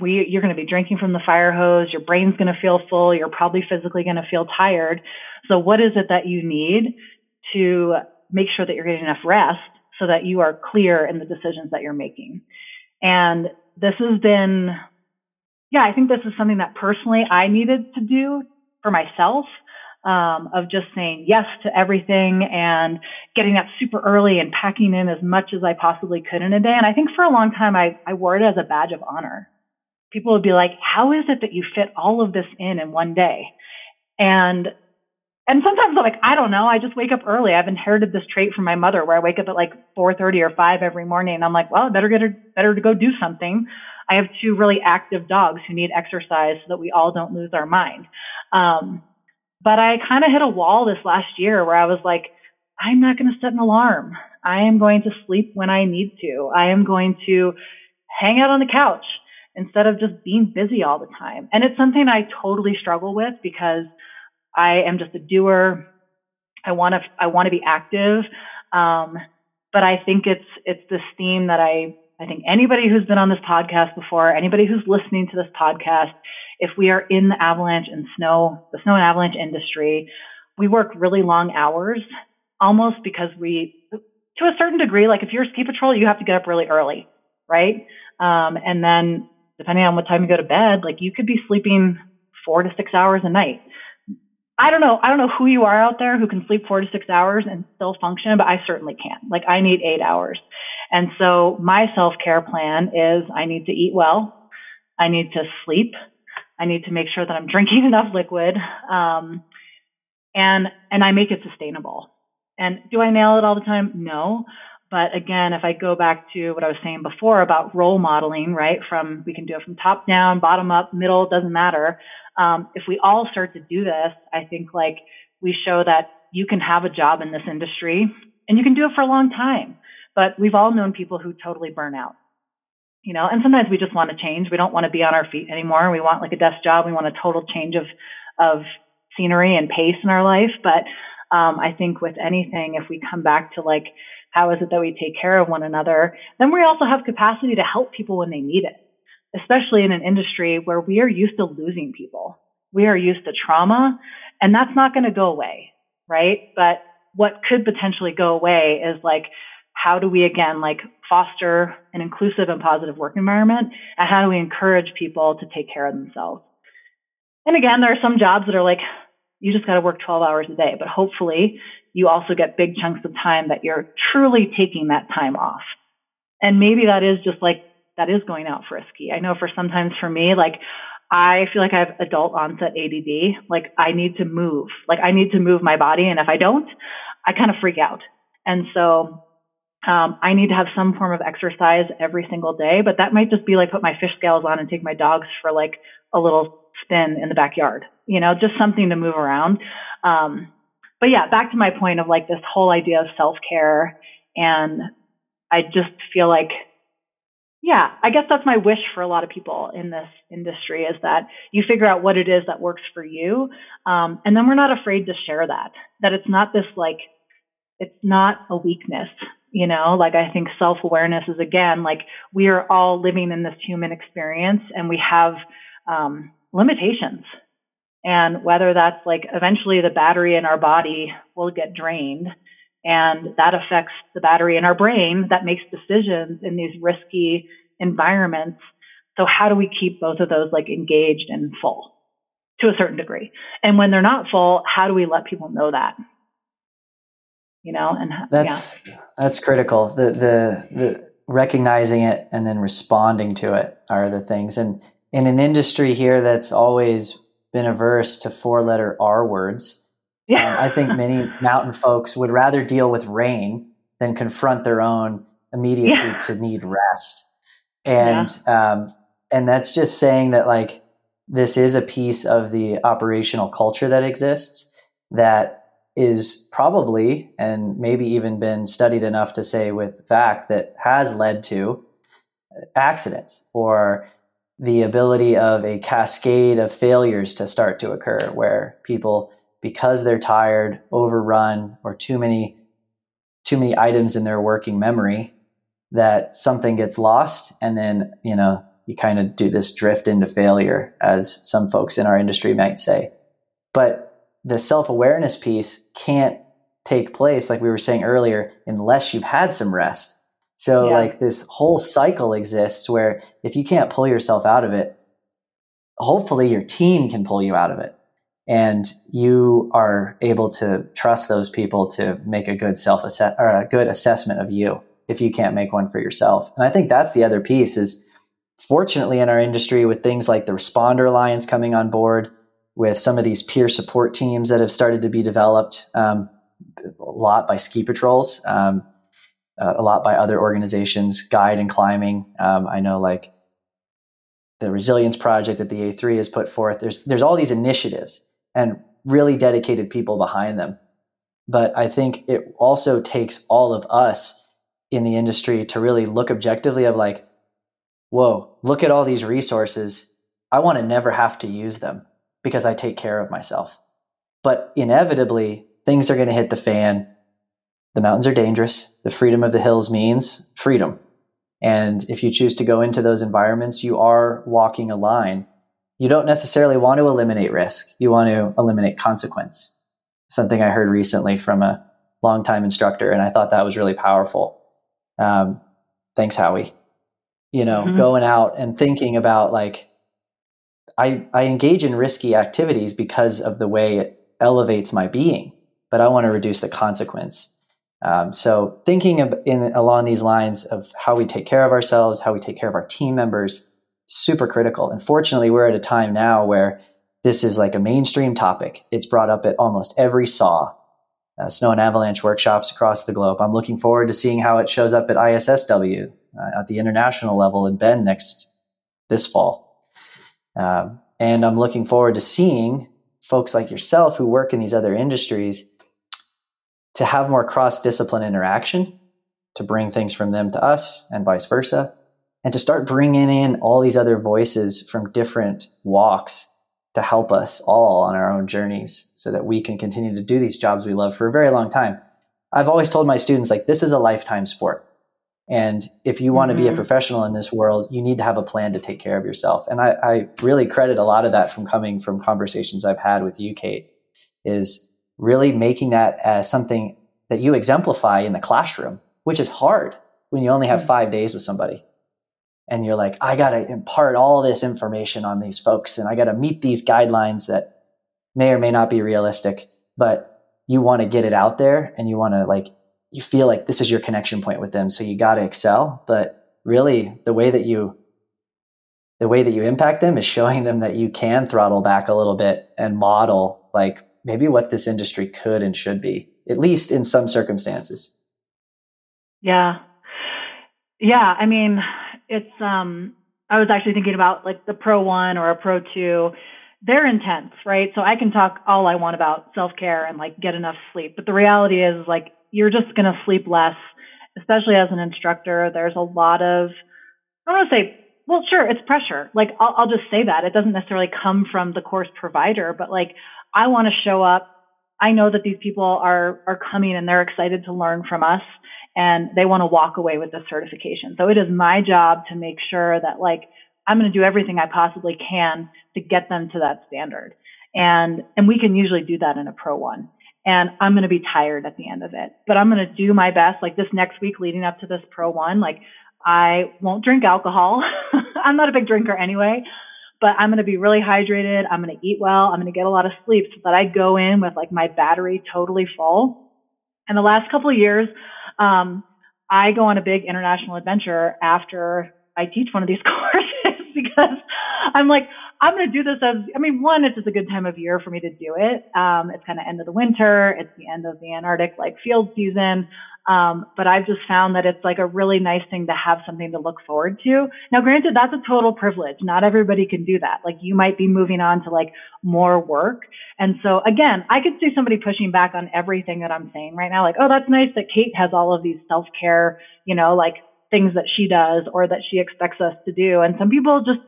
we you're going to be drinking from the fire hose. Your brain's going to feel full. You're probably physically going to feel tired. So, what is it that you need to make sure that you're getting enough rest so that you are clear in the decisions that you're making. And this has been, yeah, I think this is something that personally I needed to do for myself. Um, of just saying yes to everything and getting up super early and packing in as much as I possibly could in a day. And I think for a long time I, I wore it as a badge of honor. People would be like, how is it that you fit all of this in in one day? And and sometimes I'm like, I don't know. I just wake up early. I've inherited this trait from my mother where I wake up at like 4:30 or 5 every morning. And I'm like, well, I better get her, better to go do something. I have two really active dogs who need exercise so that we all don't lose our mind. Um, but I kind of hit a wall this last year where I was like, I'm not going to set an alarm. I am going to sleep when I need to. I am going to hang out on the couch instead of just being busy all the time. And it's something I totally struggle with because I am just a doer. I want to I want to be active. Um, but I think it's it's this theme that I I think anybody who's been on this podcast before, anybody who's listening to this podcast, if we are in the avalanche and snow, the snow and avalanche industry, we work really long hours almost because we, to a certain degree, like if you're a ski patrol, you have to get up really early, right? Um, and then depending on what time you go to bed, like you could be sleeping four to six hours a night. I don't know. I don't know who you are out there who can sleep four to six hours and still function, but I certainly can't. Like I need eight hours. And so my self care plan is I need to eat well. I need to sleep. I need to make sure that I'm [LAUGHS] drinking enough liquid. Um, and, and I make it sustainable. And do I nail it all the time? No. But again, if I go back to what I was saying before about role modeling, right? From, we can do it from top down, bottom up, middle, doesn't matter. Um, if we all start to do this, I think like we show that you can have a job in this industry and you can do it for a long time. But we've all known people who totally burn out, you know, and sometimes we just want to change. We don't want to be on our feet anymore. We want like a desk job. We want a total change of, of scenery and pace in our life. But um, I think with anything, if we come back to like, how is it that we take care of one another? Then we also have capacity to help people when they need it especially in an industry where we are used to losing people. We are used to trauma and that's not going to go away, right? But what could potentially go away is like, how do we again like foster an inclusive and positive work environment? And how do we encourage people to take care of themselves? And again, there are some jobs that are like, you just got to work 12 hours a day, but hopefully you also get big chunks of time that you're truly taking that time off. And maybe that is just like that is going out for a ski. I know for sometimes for me, like I feel like I have adult onset ADD. Like I need to move. Like I need to move my body. And if I don't, I kind of freak out. And so um, I need to have some form of exercise every single day, but that might just be like put my fish scales on and take my dogs for like a little spin in the backyard, you know, just something to move around. Um, but yeah, back to my point of like this whole idea of self care. And I just feel like yeah, I guess that's my wish for a lot of people in this industry is that you figure out what it is that works for you. Um, and then we're not afraid to share that, that it's not this like, it's not a weakness, you know, like I think self awareness is again, like we are all living in this human experience and we have, um, limitations. And whether that's like eventually the battery in our body will get drained and that affects the battery in our brain that makes decisions in these risky environments. So how do we keep both of those like engaged and full to a certain degree? And when they're not full, how do we let people know that? You know, and that's yeah. that's critical. The the the recognizing it and then responding to it are the things. And in an industry here that's always been averse to four letter R words, yeah. Um, I think many [LAUGHS] mountain folks would rather deal with rain than confront their own immediacy yeah. to need rest. And yeah. um, and that's just saying that like this is a piece of the operational culture that exists that is probably and maybe even been studied enough to say with fact that has led to accidents or the ability of a cascade of failures to start to occur where people because they're tired, overrun, or too many too many items in their working memory that something gets lost and then, you know, you kind of do this drift into failure as some folks in our industry might say. But the self-awareness piece can't take place, like we were saying earlier, unless you've had some rest. So, yeah. like, this whole cycle exists where if you can't pull yourself out of it, hopefully your team can pull you out of it. And you are able to trust those people to make a good self assess or a good assessment of you if you can't make one for yourself. And I think that's the other piece is fortunately in our industry with things like the responder alliance coming on board with some of these peer support teams that have started to be developed um, a lot by ski patrols um, uh, a lot by other organizations guide and climbing. Um, i know like the resilience project that the a3 has put forth there's there's all these initiatives and really dedicated people behind them. But i think it also takes all of us in the industry to really look objectively of like whoa look at all these resources. I want to never have to use them because I take care of myself. But inevitably, things are going to hit the fan. The mountains are dangerous. The freedom of the hills means freedom. And if you choose to go into those environments, you are walking a line. You don't necessarily want to eliminate risk. You want to eliminate consequence. Something I heard recently from a longtime instructor, and I thought that was really powerful. Um, thanks, Howie. You know, mm-hmm. going out and thinking about like, I, I engage in risky activities because of the way it elevates my being, but I want to reduce the consequence. Um, so thinking of in, along these lines of how we take care of ourselves, how we take care of our team members, super critical. And fortunately, we're at a time now where this is like a mainstream topic. It's brought up at almost every SAW, uh, snow and avalanche workshops across the globe. I'm looking forward to seeing how it shows up at ISSW uh, at the international level in Bend next this fall. Um, and I'm looking forward to seeing folks like yourself who work in these other industries to have more cross discipline interaction, to bring things from them to us and vice versa, and to start bringing in all these other voices from different walks to help us all on our own journeys so that we can continue to do these jobs we love for a very long time. I've always told my students, like, this is a lifetime sport. And if you want to be a mm-hmm. professional in this world, you need to have a plan to take care of yourself. And I, I, really credit a lot of that from coming from conversations I've had with you, Kate, is really making that as something that you exemplify in the classroom, which is hard when you only have mm. five days with somebody. And you're like, I got to impart all this information on these folks and I got to meet these guidelines that may or may not be realistic, but you want to get it out there and you want to like you feel like this is your connection point with them so you got to excel but really the way that you the way that you impact them is showing them that you can throttle back a little bit and model like maybe what this industry could and should be at least in some circumstances. Yeah. Yeah i mean it's um i was actually thinking about like the pro one or a pro two. They're intense right? So i can talk all i want about self-care and like get enough sleep but the reality is like you're just going to sleep less, especially as an instructor. There's a lot of, I don't want to say, well, sure, it's pressure. Like, I'll, I'll just say that. It doesn't necessarily come from the course provider, but like, I want to show up. I know that these people are, are coming and they're excited to learn from us and they want to walk away with the certification. So it is my job to make sure that like, I'm going to do everything I possibly can to get them to that standard. And, and we can usually do that in a pro one and I'm going to be tired at the end of it. But I'm going to do my best. Like this next week leading up to this Pro One, like I won't drink alcohol. [LAUGHS] I'm not a big drinker anyway, but I'm going to be really hydrated. I'm going to eat well. I'm going to get a lot of sleep so that I go in with like my battery totally full. And the last couple of years, um, I go on a big international adventure after I teach one of these [LAUGHS] courses because I'm like, I'm going to do this as, I mean, one, it's just a good time of year for me to do it. Um, it's kind of end of the winter. It's the end of the Antarctic like field season. Um, but I've just found that it's like a really nice thing to have something to look forward to. Now, granted, that's a total privilege. Not everybody can do that. Like you might be moving on to like more work. And so again, I could see somebody pushing back on everything that I'm saying right now. Like, oh, that's nice that Kate has all of these self care, you know, like things that she does or that she expects us to do. And some people just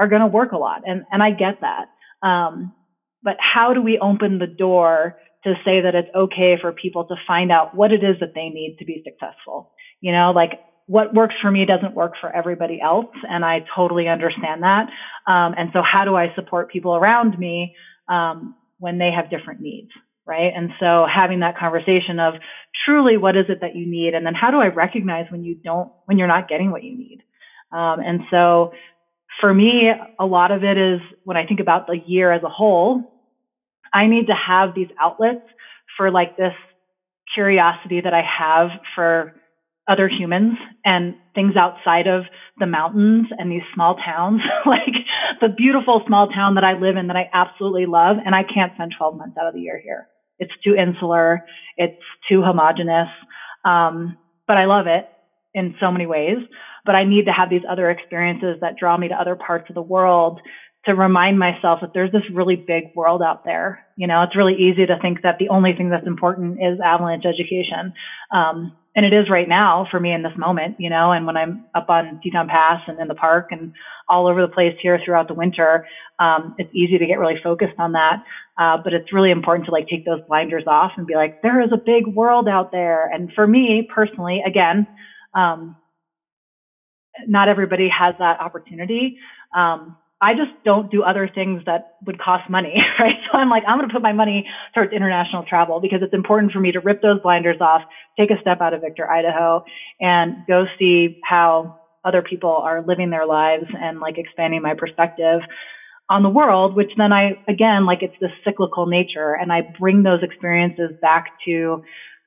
are going to work a lot. And, and I get that. Um, but how do we open the door to say that it's okay for people to find out what it is that they need to be successful? You know, like what works for me doesn't work for everybody else. And I totally understand that. Um, and so how do I support people around me, um, when they have different needs? right? And so having that conversation of truly what is it that you need, and then how do I recognize when you don't, when you're not getting what you need. Um, and so for me, a lot of it is when I think about the year as a whole, I need to have these outlets for like this curiosity that I have for other humans and things outside of the mountains and these small towns, [LAUGHS] like the beautiful small town that I live in that I absolutely love. And I can't spend 12 months out of the year here. It's too insular. It's too homogenous. Um, but I love it in so many ways. But I need to have these other experiences that draw me to other parts of the world to remind myself that there's this really big world out there. You know, it's really easy to think that the only thing that's important is avalanche education. Um, and it is right now for me in this moment, you know, and when I'm up on Teton Pass and in the park and all over the place here throughout the winter, um, it's easy to get really focused on that. Uh, but it's really important to like take those blinders off and be like, there is a big world out there. And for me personally, again, um, not everybody has that opportunity. Um, I just don't do other things that would cost money, [LAUGHS] right? So I'm like, I'm going to put my money towards international travel because it's important for me to rip those blinders off, take a step out of Victor, Idaho, and go see how other people are living their lives and like expanding my perspective on the world, which then I, again, like it's this cyclical nature and I bring those experiences back to,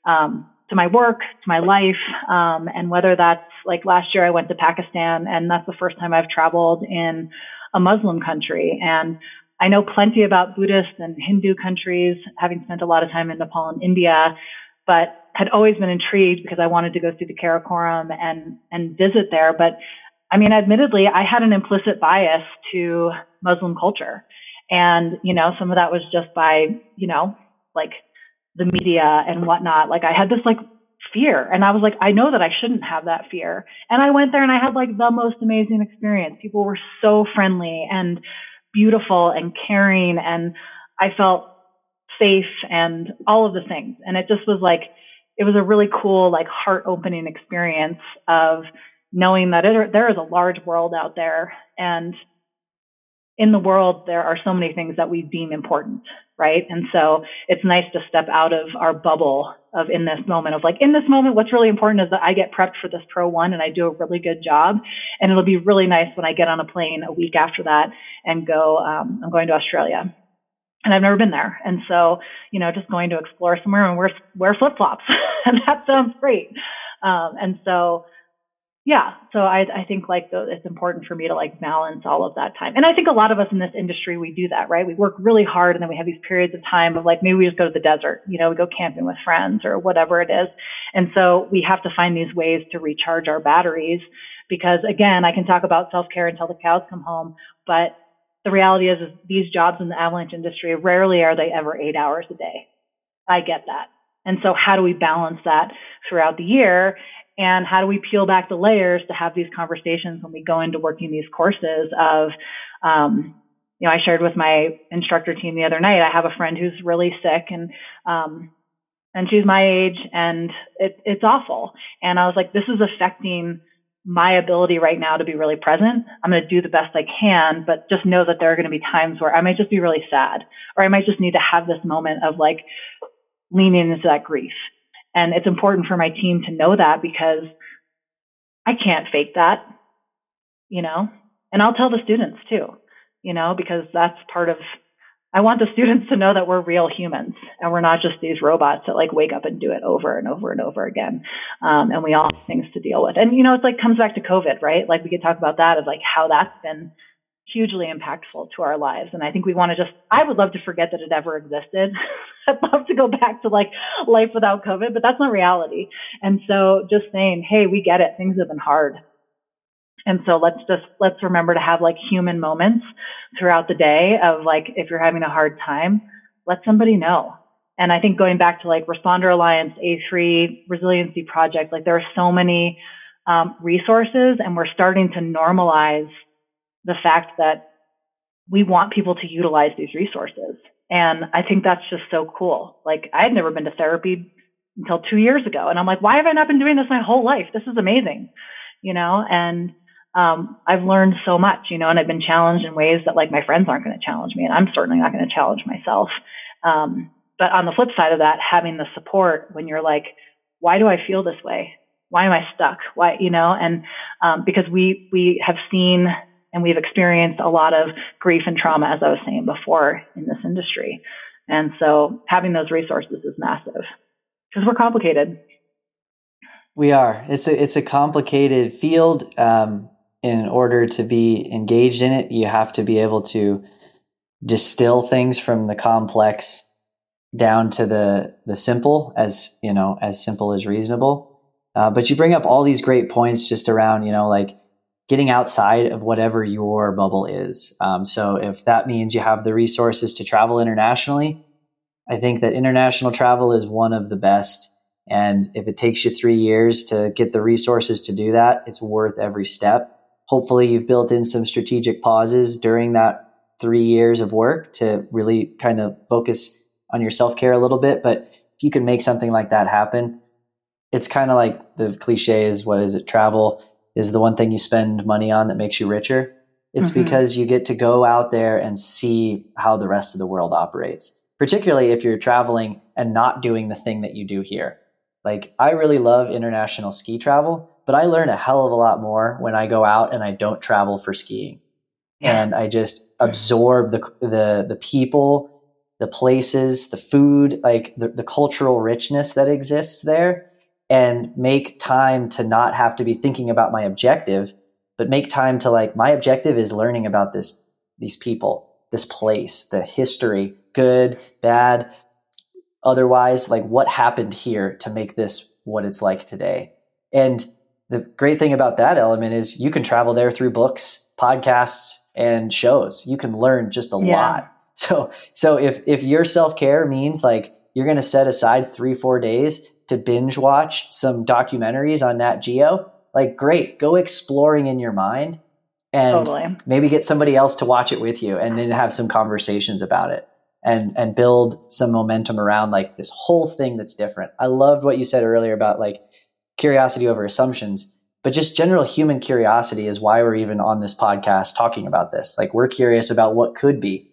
um, to my work, to my life, um, and whether that's like last year I went to Pakistan and that's the first time I've traveled in a Muslim country. And I know plenty about Buddhist and Hindu countries, having spent a lot of time in Nepal and India, but had always been intrigued because I wanted to go through the Karakoram and, and visit there. But I mean, admittedly, I had an implicit bias to Muslim culture. And, you know, some of that was just by, you know, like the media and whatnot. Like I had this like fear. And I was like, I know that I shouldn't have that fear. And I went there and I had like the most amazing experience. People were so friendly and beautiful and caring. And I felt safe and all of the things. And it just was like, it was a really cool, like heart opening experience of knowing that it, there is a large world out there and in the world, there are so many things that we deem important, right? And so it's nice to step out of our bubble of in this moment of like, in this moment, what's really important is that I get prepped for this pro one and I do a really good job. And it'll be really nice when I get on a plane a week after that and go, um, I'm going to Australia. And I've never been there. And so, you know, just going to explore somewhere and wear, wear flip flops. and [LAUGHS] that sounds great. Um, and so, yeah. So i i think like the, it's important for me to like balance all of that time. And i think a lot of us in this industry we do that right? We work really hard and then we have these periods of time of like maybe we just go to the desert you know we go camping with friends or whatever it is. And so we have to find these ways to recharge our batteries because again i can talk about self-care until the cows come home but the reality is, is these jobs in the avalanche industry rarely are they ever eight hours a day. I get that. And so how do we balance that throughout the year and how do we peel back the layers to have these conversations when we go into working these courses of um, you know i shared with my instructor team the other night i have a friend who's really sick and um, and she's my age and it, it's awful. And i was like this is affecting my ability right now to be really present. I'm going to do the best i can but just know that there are going to be times where i might just be really sad or i might just need to have this moment of like leaning into that grief and it's important for my team to know that because I can't fake that, you know, and I'll tell the students too, you know, because that's part of, I want the [LAUGHS] students to know that we're real humans and we're not just these robots that like wake up and do it over and over and over again. Um, and we all have things to deal with. And, you know, it's like comes back to COVID, right? Like we could talk about that as like how that's been hugely impactful to our lives. And I think we want to just, I would love to forget that it ever existed. [LAUGHS] I'd love to go back to like life without COVID, but that's not reality. And so just saying, hey, we get it. Things have been hard. And so let's just, let's remember to have like human moments throughout the day of like, if you're having a hard time, let somebody know. And I think going back to like Responder Alliance, A3, Resiliency Project, like there are so many um, resources and we're starting to normalize the fact that we want people to utilize these resources. And I think that's just so cool. Like I had never been to therapy until two years ago. And I'm like, why have I not been doing this my whole life? This is amazing. You know, and um, I've learned so much, you know, and I've been challenged in ways that like my friends aren't going to challenge me. And I'm certainly not going to challenge myself. Um, but on the flip side of that, having the support when you're like, why do I feel this way? Why am I stuck? Why, you know, and um, because we we have seen and we've experienced a lot of grief and trauma, as I was saying before, in this industry. And so having those resources is massive because we're complicated. We are. It's a it's a complicated field. Um, in order to be engaged in it, you have to be able to distill things from the complex down to the the simple, as you know, as simple as reasonable. Uh, but you bring up all these great points just around, you know, like getting outside of whatever your bubble is. Um, so if that means you have the resources to travel internationally, I think that international travel is one of the best. And if it takes you three years to get the resources to do that, it's worth every step. Hopefully, you've built in some strategic pauses during that three years of work to really kind of focus on your self care a little bit. But if you can make something like that happen, it's kind of like the cliche is what is it? Travel is the one thing you spend money on that makes you richer. It's mm-hmm. because you get to go out there and see how the rest of the world operates, particularly if you're traveling and not doing the thing that you do here. Like, I really love international ski travel, but I learn a hell of a lot more when I go out and I don't travel for skiing. Yeah. And I just absorb the, the, the people, the places, the food, like the, the cultural richness that exists there and make time to not have to be thinking about my objective, but make time to like, my objective is learning about this, these people, this place, the history, good, bad, otherwise, like what happened here to make this what it's like today. And the great thing about that element is you can travel there through books, podcasts, and shows. You can learn just a yeah. lot. [LAUGHS] So, so if, if your self care means like you're going to set aside three, four days to binge watch some documentaries on Nat Geo, like great, go exploring in your mind and totally. maybe get somebody else to watch it with you and then have some conversations about it and and build some momentum around like this whole thing that's different. I loved what you said earlier about like curiosity over assumptions, but just general human curiosity is why we're even on this podcast talking about this. Like we're curious about what could be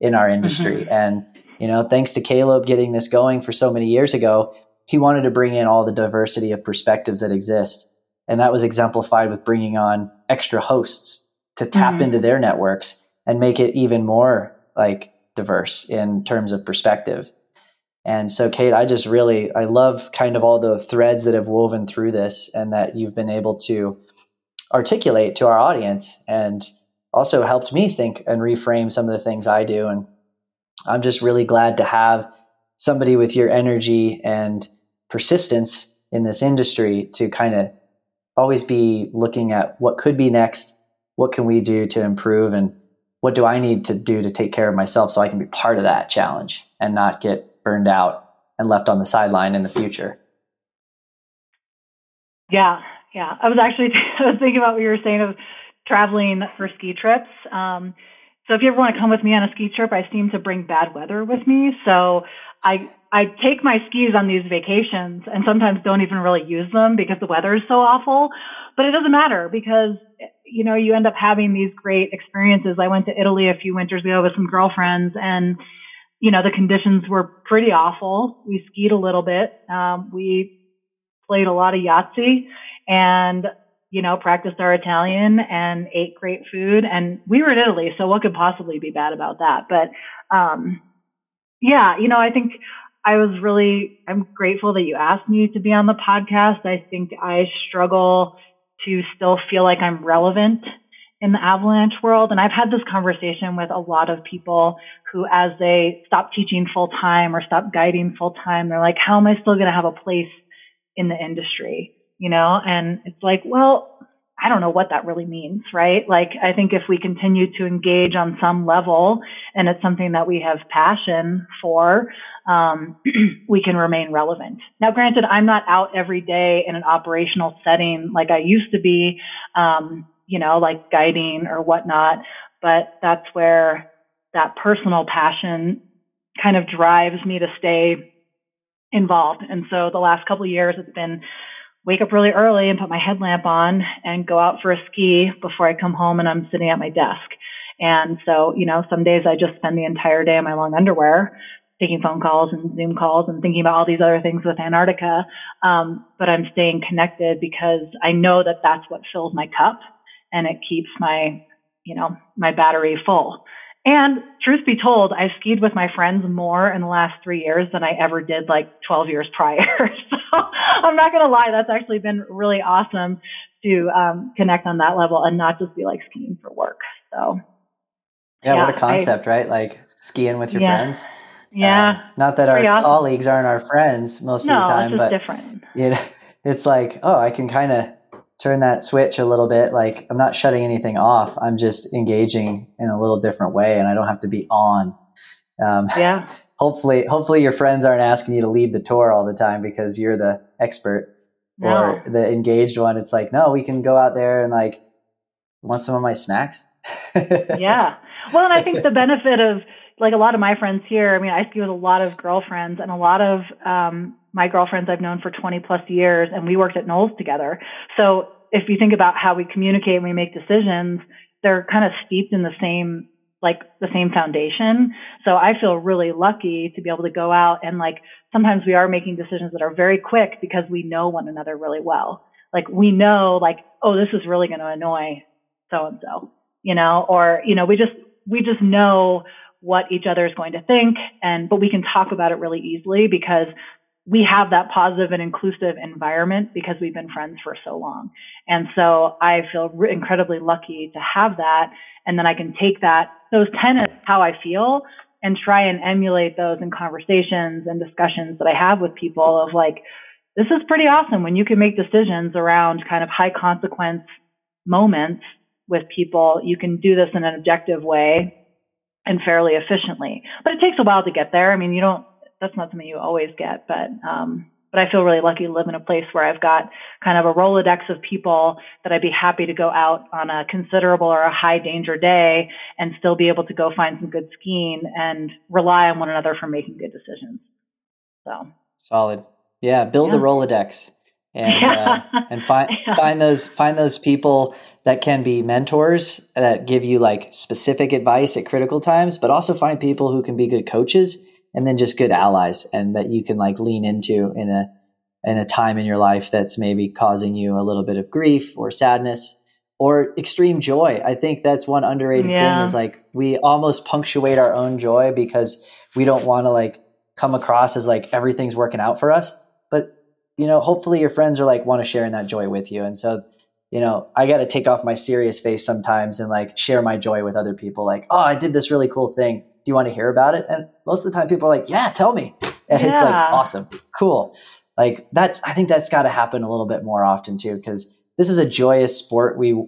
in our industry mm-hmm. and you know, thanks to Caleb getting this going for so many years ago, he wanted to bring in all the diversity of perspectives that exist. And that was exemplified with bringing on extra hosts to tap mm-hmm. into their networks and make it even more like diverse in terms of perspective. And so, Kate, I just really, I love kind of all the threads that have woven through this and that you've been able to articulate to our audience and also helped me think and reframe some of the things I do. And I'm just really glad to have somebody with your energy and persistence in this industry to kind of always be looking at what could be next, what can we do to improve, and what do I need to do to take care of myself so I can be part of that challenge and not get burned out and left on the sideline in the future. Yeah, yeah. I was actually [LAUGHS] I was thinking about what you were saying of traveling for ski trips. Um, so if you ever want to come with me on a ski trip, I seem to bring bad weather with me. So I I take my skis on these vacations and sometimes don't even really use them because the weather is so awful. But it doesn't matter because you know you end up having these great experiences. I went to Italy a few winters ago with some girlfriends and you know the conditions were pretty awful. We skied a little bit. Um, we played a lot of Yahtzee and you know practiced our Italian and ate great food. And we were in Italy, so what could possibly be bad about that? But um, yeah, you know, I think I was really, I'm grateful that you asked me to be on the podcast. I think I struggle to still feel like I'm relevant in the avalanche world. And I've had this conversation with a lot of people who, as they stop teaching full time or stop guiding full time, they're like, how am I still going to have a place in the industry? You know, and it's like, well, I don't know what that really means, right? Like, I think if we continue to engage on some level and it's something that we have passion for, um, [CLEARS THROAT] we can remain relevant. Now, granted, I'm not out every day in an operational setting like I used to be, um, you know, like guiding or whatnot, but that's where that personal passion kind of drives me to stay involved. And so the last couple years, it's been wake up really early and put my headlamp on and go out for a ski before I come home and I'm sitting at my desk. And so, you know, some days I just spend the entire day in my long underwear. taking phone calls and Zoom calls and thinking about all these other things with Antarctica. Um, but I'm staying connected because I know that that's what fills my cup and it keeps my, you know, my battery full. And truth be told, I skied with my friends more in the last three years than I ever did like 12 years prior. [LAUGHS] so I'm not going to lie. That's actually been really awesome to um, connect on that level and not just be like skiing for work. So yeah, yeah what a concept, I, right? Like skiing with your yeah. friends. Yeah. Uh, not that our awesome. colleagues aren't our friends most no, of the time, but different. Know, it's like, oh, I can kind of turn that switch a little bit. Like I'm not shutting anything off. I'm just engaging in a little different way, and I don't have to be on. Um, yeah. [LAUGHS] hopefully, hopefully your friends aren't asking you to lead the tour all the time because you're the expert no. or the engaged one. It's like, no, we can go out there and like want some of my snacks. [LAUGHS] yeah. Well, and I think the benefit of like a lot of my friends here, I mean, I ski with a lot of girlfriends and a lot of um, my girlfriends I've known for 20 plus years, and we worked at NOLS together. So if you think about how we communicate and we make decisions, they're kind of steeped in the same like the same foundation. So I feel really lucky to be able to go out and like sometimes we are making decisions that are very quick because we know one another really well. Like we know like, oh, this is really going to annoy so and so, you know, or, you know, we just, we just know what each other is going to think and, but we can talk about it really easily because we have that positive and inclusive environment because we've been friends for so long. And so I feel re- incredibly lucky to have that. And then I can take that, those tenets, how I feel, and try and emulate those in conversations and discussions that I have with people of like, this is pretty awesome when you can make decisions around kind of high consequence moments with people. You can do this in an objective way and fairly efficiently. But it takes a while to get there. I mean, you don't that's not something you always get, but um, but I feel really lucky to live in a place where I've got kind of a Rolodex of people that I'd be happy to go out on a considerable or a high danger day and still be able to go find some good skiing and rely on one another for making good decisions. So solid. Yeah. Build yeah. the Rolodex and, yeah. uh, [LAUGHS] and find, [LAUGHS] yeah. find those, find those people that can be mentors that give you like specific advice at critical times, but also find people who can be good coaches and then just good allies and that you can like lean into in a in a time in your life that's maybe causing you a little bit of grief or sadness or extreme joy. I think that's one underrated yeah. thing is like we almost punctuate our own joy because we don't want to like come across as like everything's working out for us. But you know, hopefully your friends are like want to share in that joy with you. And so, you know, I got to take off my serious face sometimes and like share my joy with other people like, "Oh, I did this really cool thing do you want to hear about it? And most of the time people are like, yeah, tell me. And yeah. it's like, awesome, cool. Like that, I think that's got to happen a little bit more often too, because this is a joyous sport. We,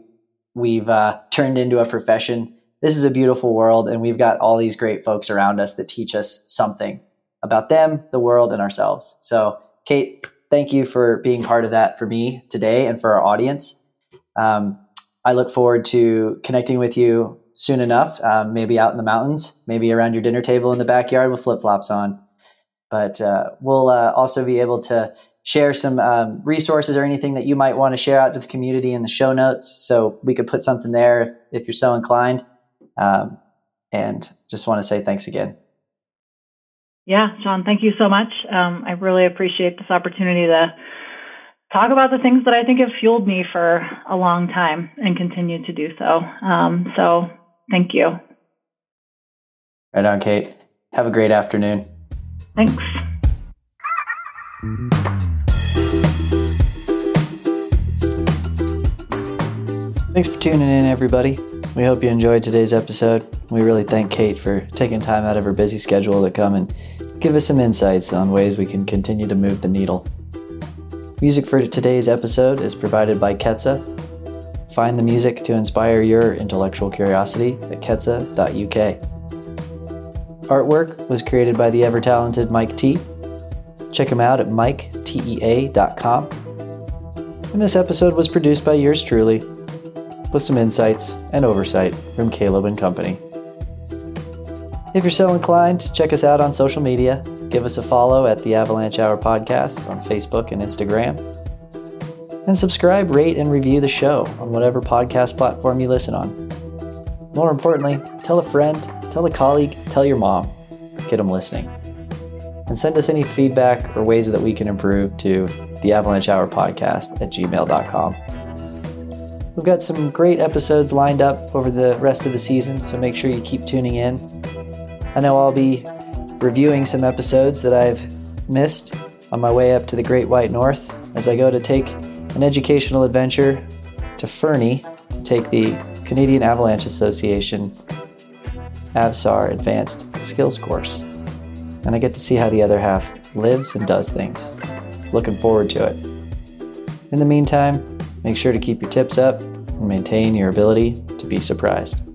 we've uh, turned into a profession. This is a beautiful world. And we've got all these great folks around us that teach us something about them, the world, and ourselves. So, Kate, thank you for being part of that for me today and for our audience. Um, I look forward to connecting with you soon enough, um, maybe out in the mountains, maybe around your dinner table in the backyard with flip flops on. But uh, we'll uh, also be able to share some um, resources or anything that you might want to share out to the community in the show notes. So we could put something there if, if you're so inclined. Um, and just want to say thanks again. Yeah, Sean, thank you so much. Um, I really appreciate this opportunity to talk about the things that I think have fueled me for a long time and continue to do so. Um, so Thank you. Right on, Kate. Have a great afternoon. Thanks. Thanks for tuning in, everybody. We hope you enjoyed today's episode. We really thank Kate for taking time out of her busy schedule to come and give us some insights on ways we can continue to move the needle. Music for today's episode is provided by Ketsa Find the music to inspire your intellectual curiosity at ketsa.uk. Artwork was created by the ever talented Mike T. Check him out at miketea.com. And this episode was produced by yours truly, with some insights and oversight from Caleb and Company. If you're so inclined, check us out on social media. Give us a follow at the Avalanche Hour Podcast on Facebook and Instagram and subscribe, rate, and review the show on whatever podcast platform you listen on. More importantly, tell a friend, tell a colleague, tell your mom. Get them listening. and send us any feedback or ways that we can improve to the Avalanche Hour Podcast at gmail.com. We've got some great episodes lined up over the rest of the season, so make sure you keep tuning in. I know I'll be reviewing some episodes that I've missed on my way up to the Great White North as I go to take an educational adventure to Fernie to take the Canadian Avalanche Association AVSAR Advanced Skills course. And I get to see how the other half lives and does things. Looking forward to it. In the meantime, make sure to keep your tips up and maintain your ability to be surprised.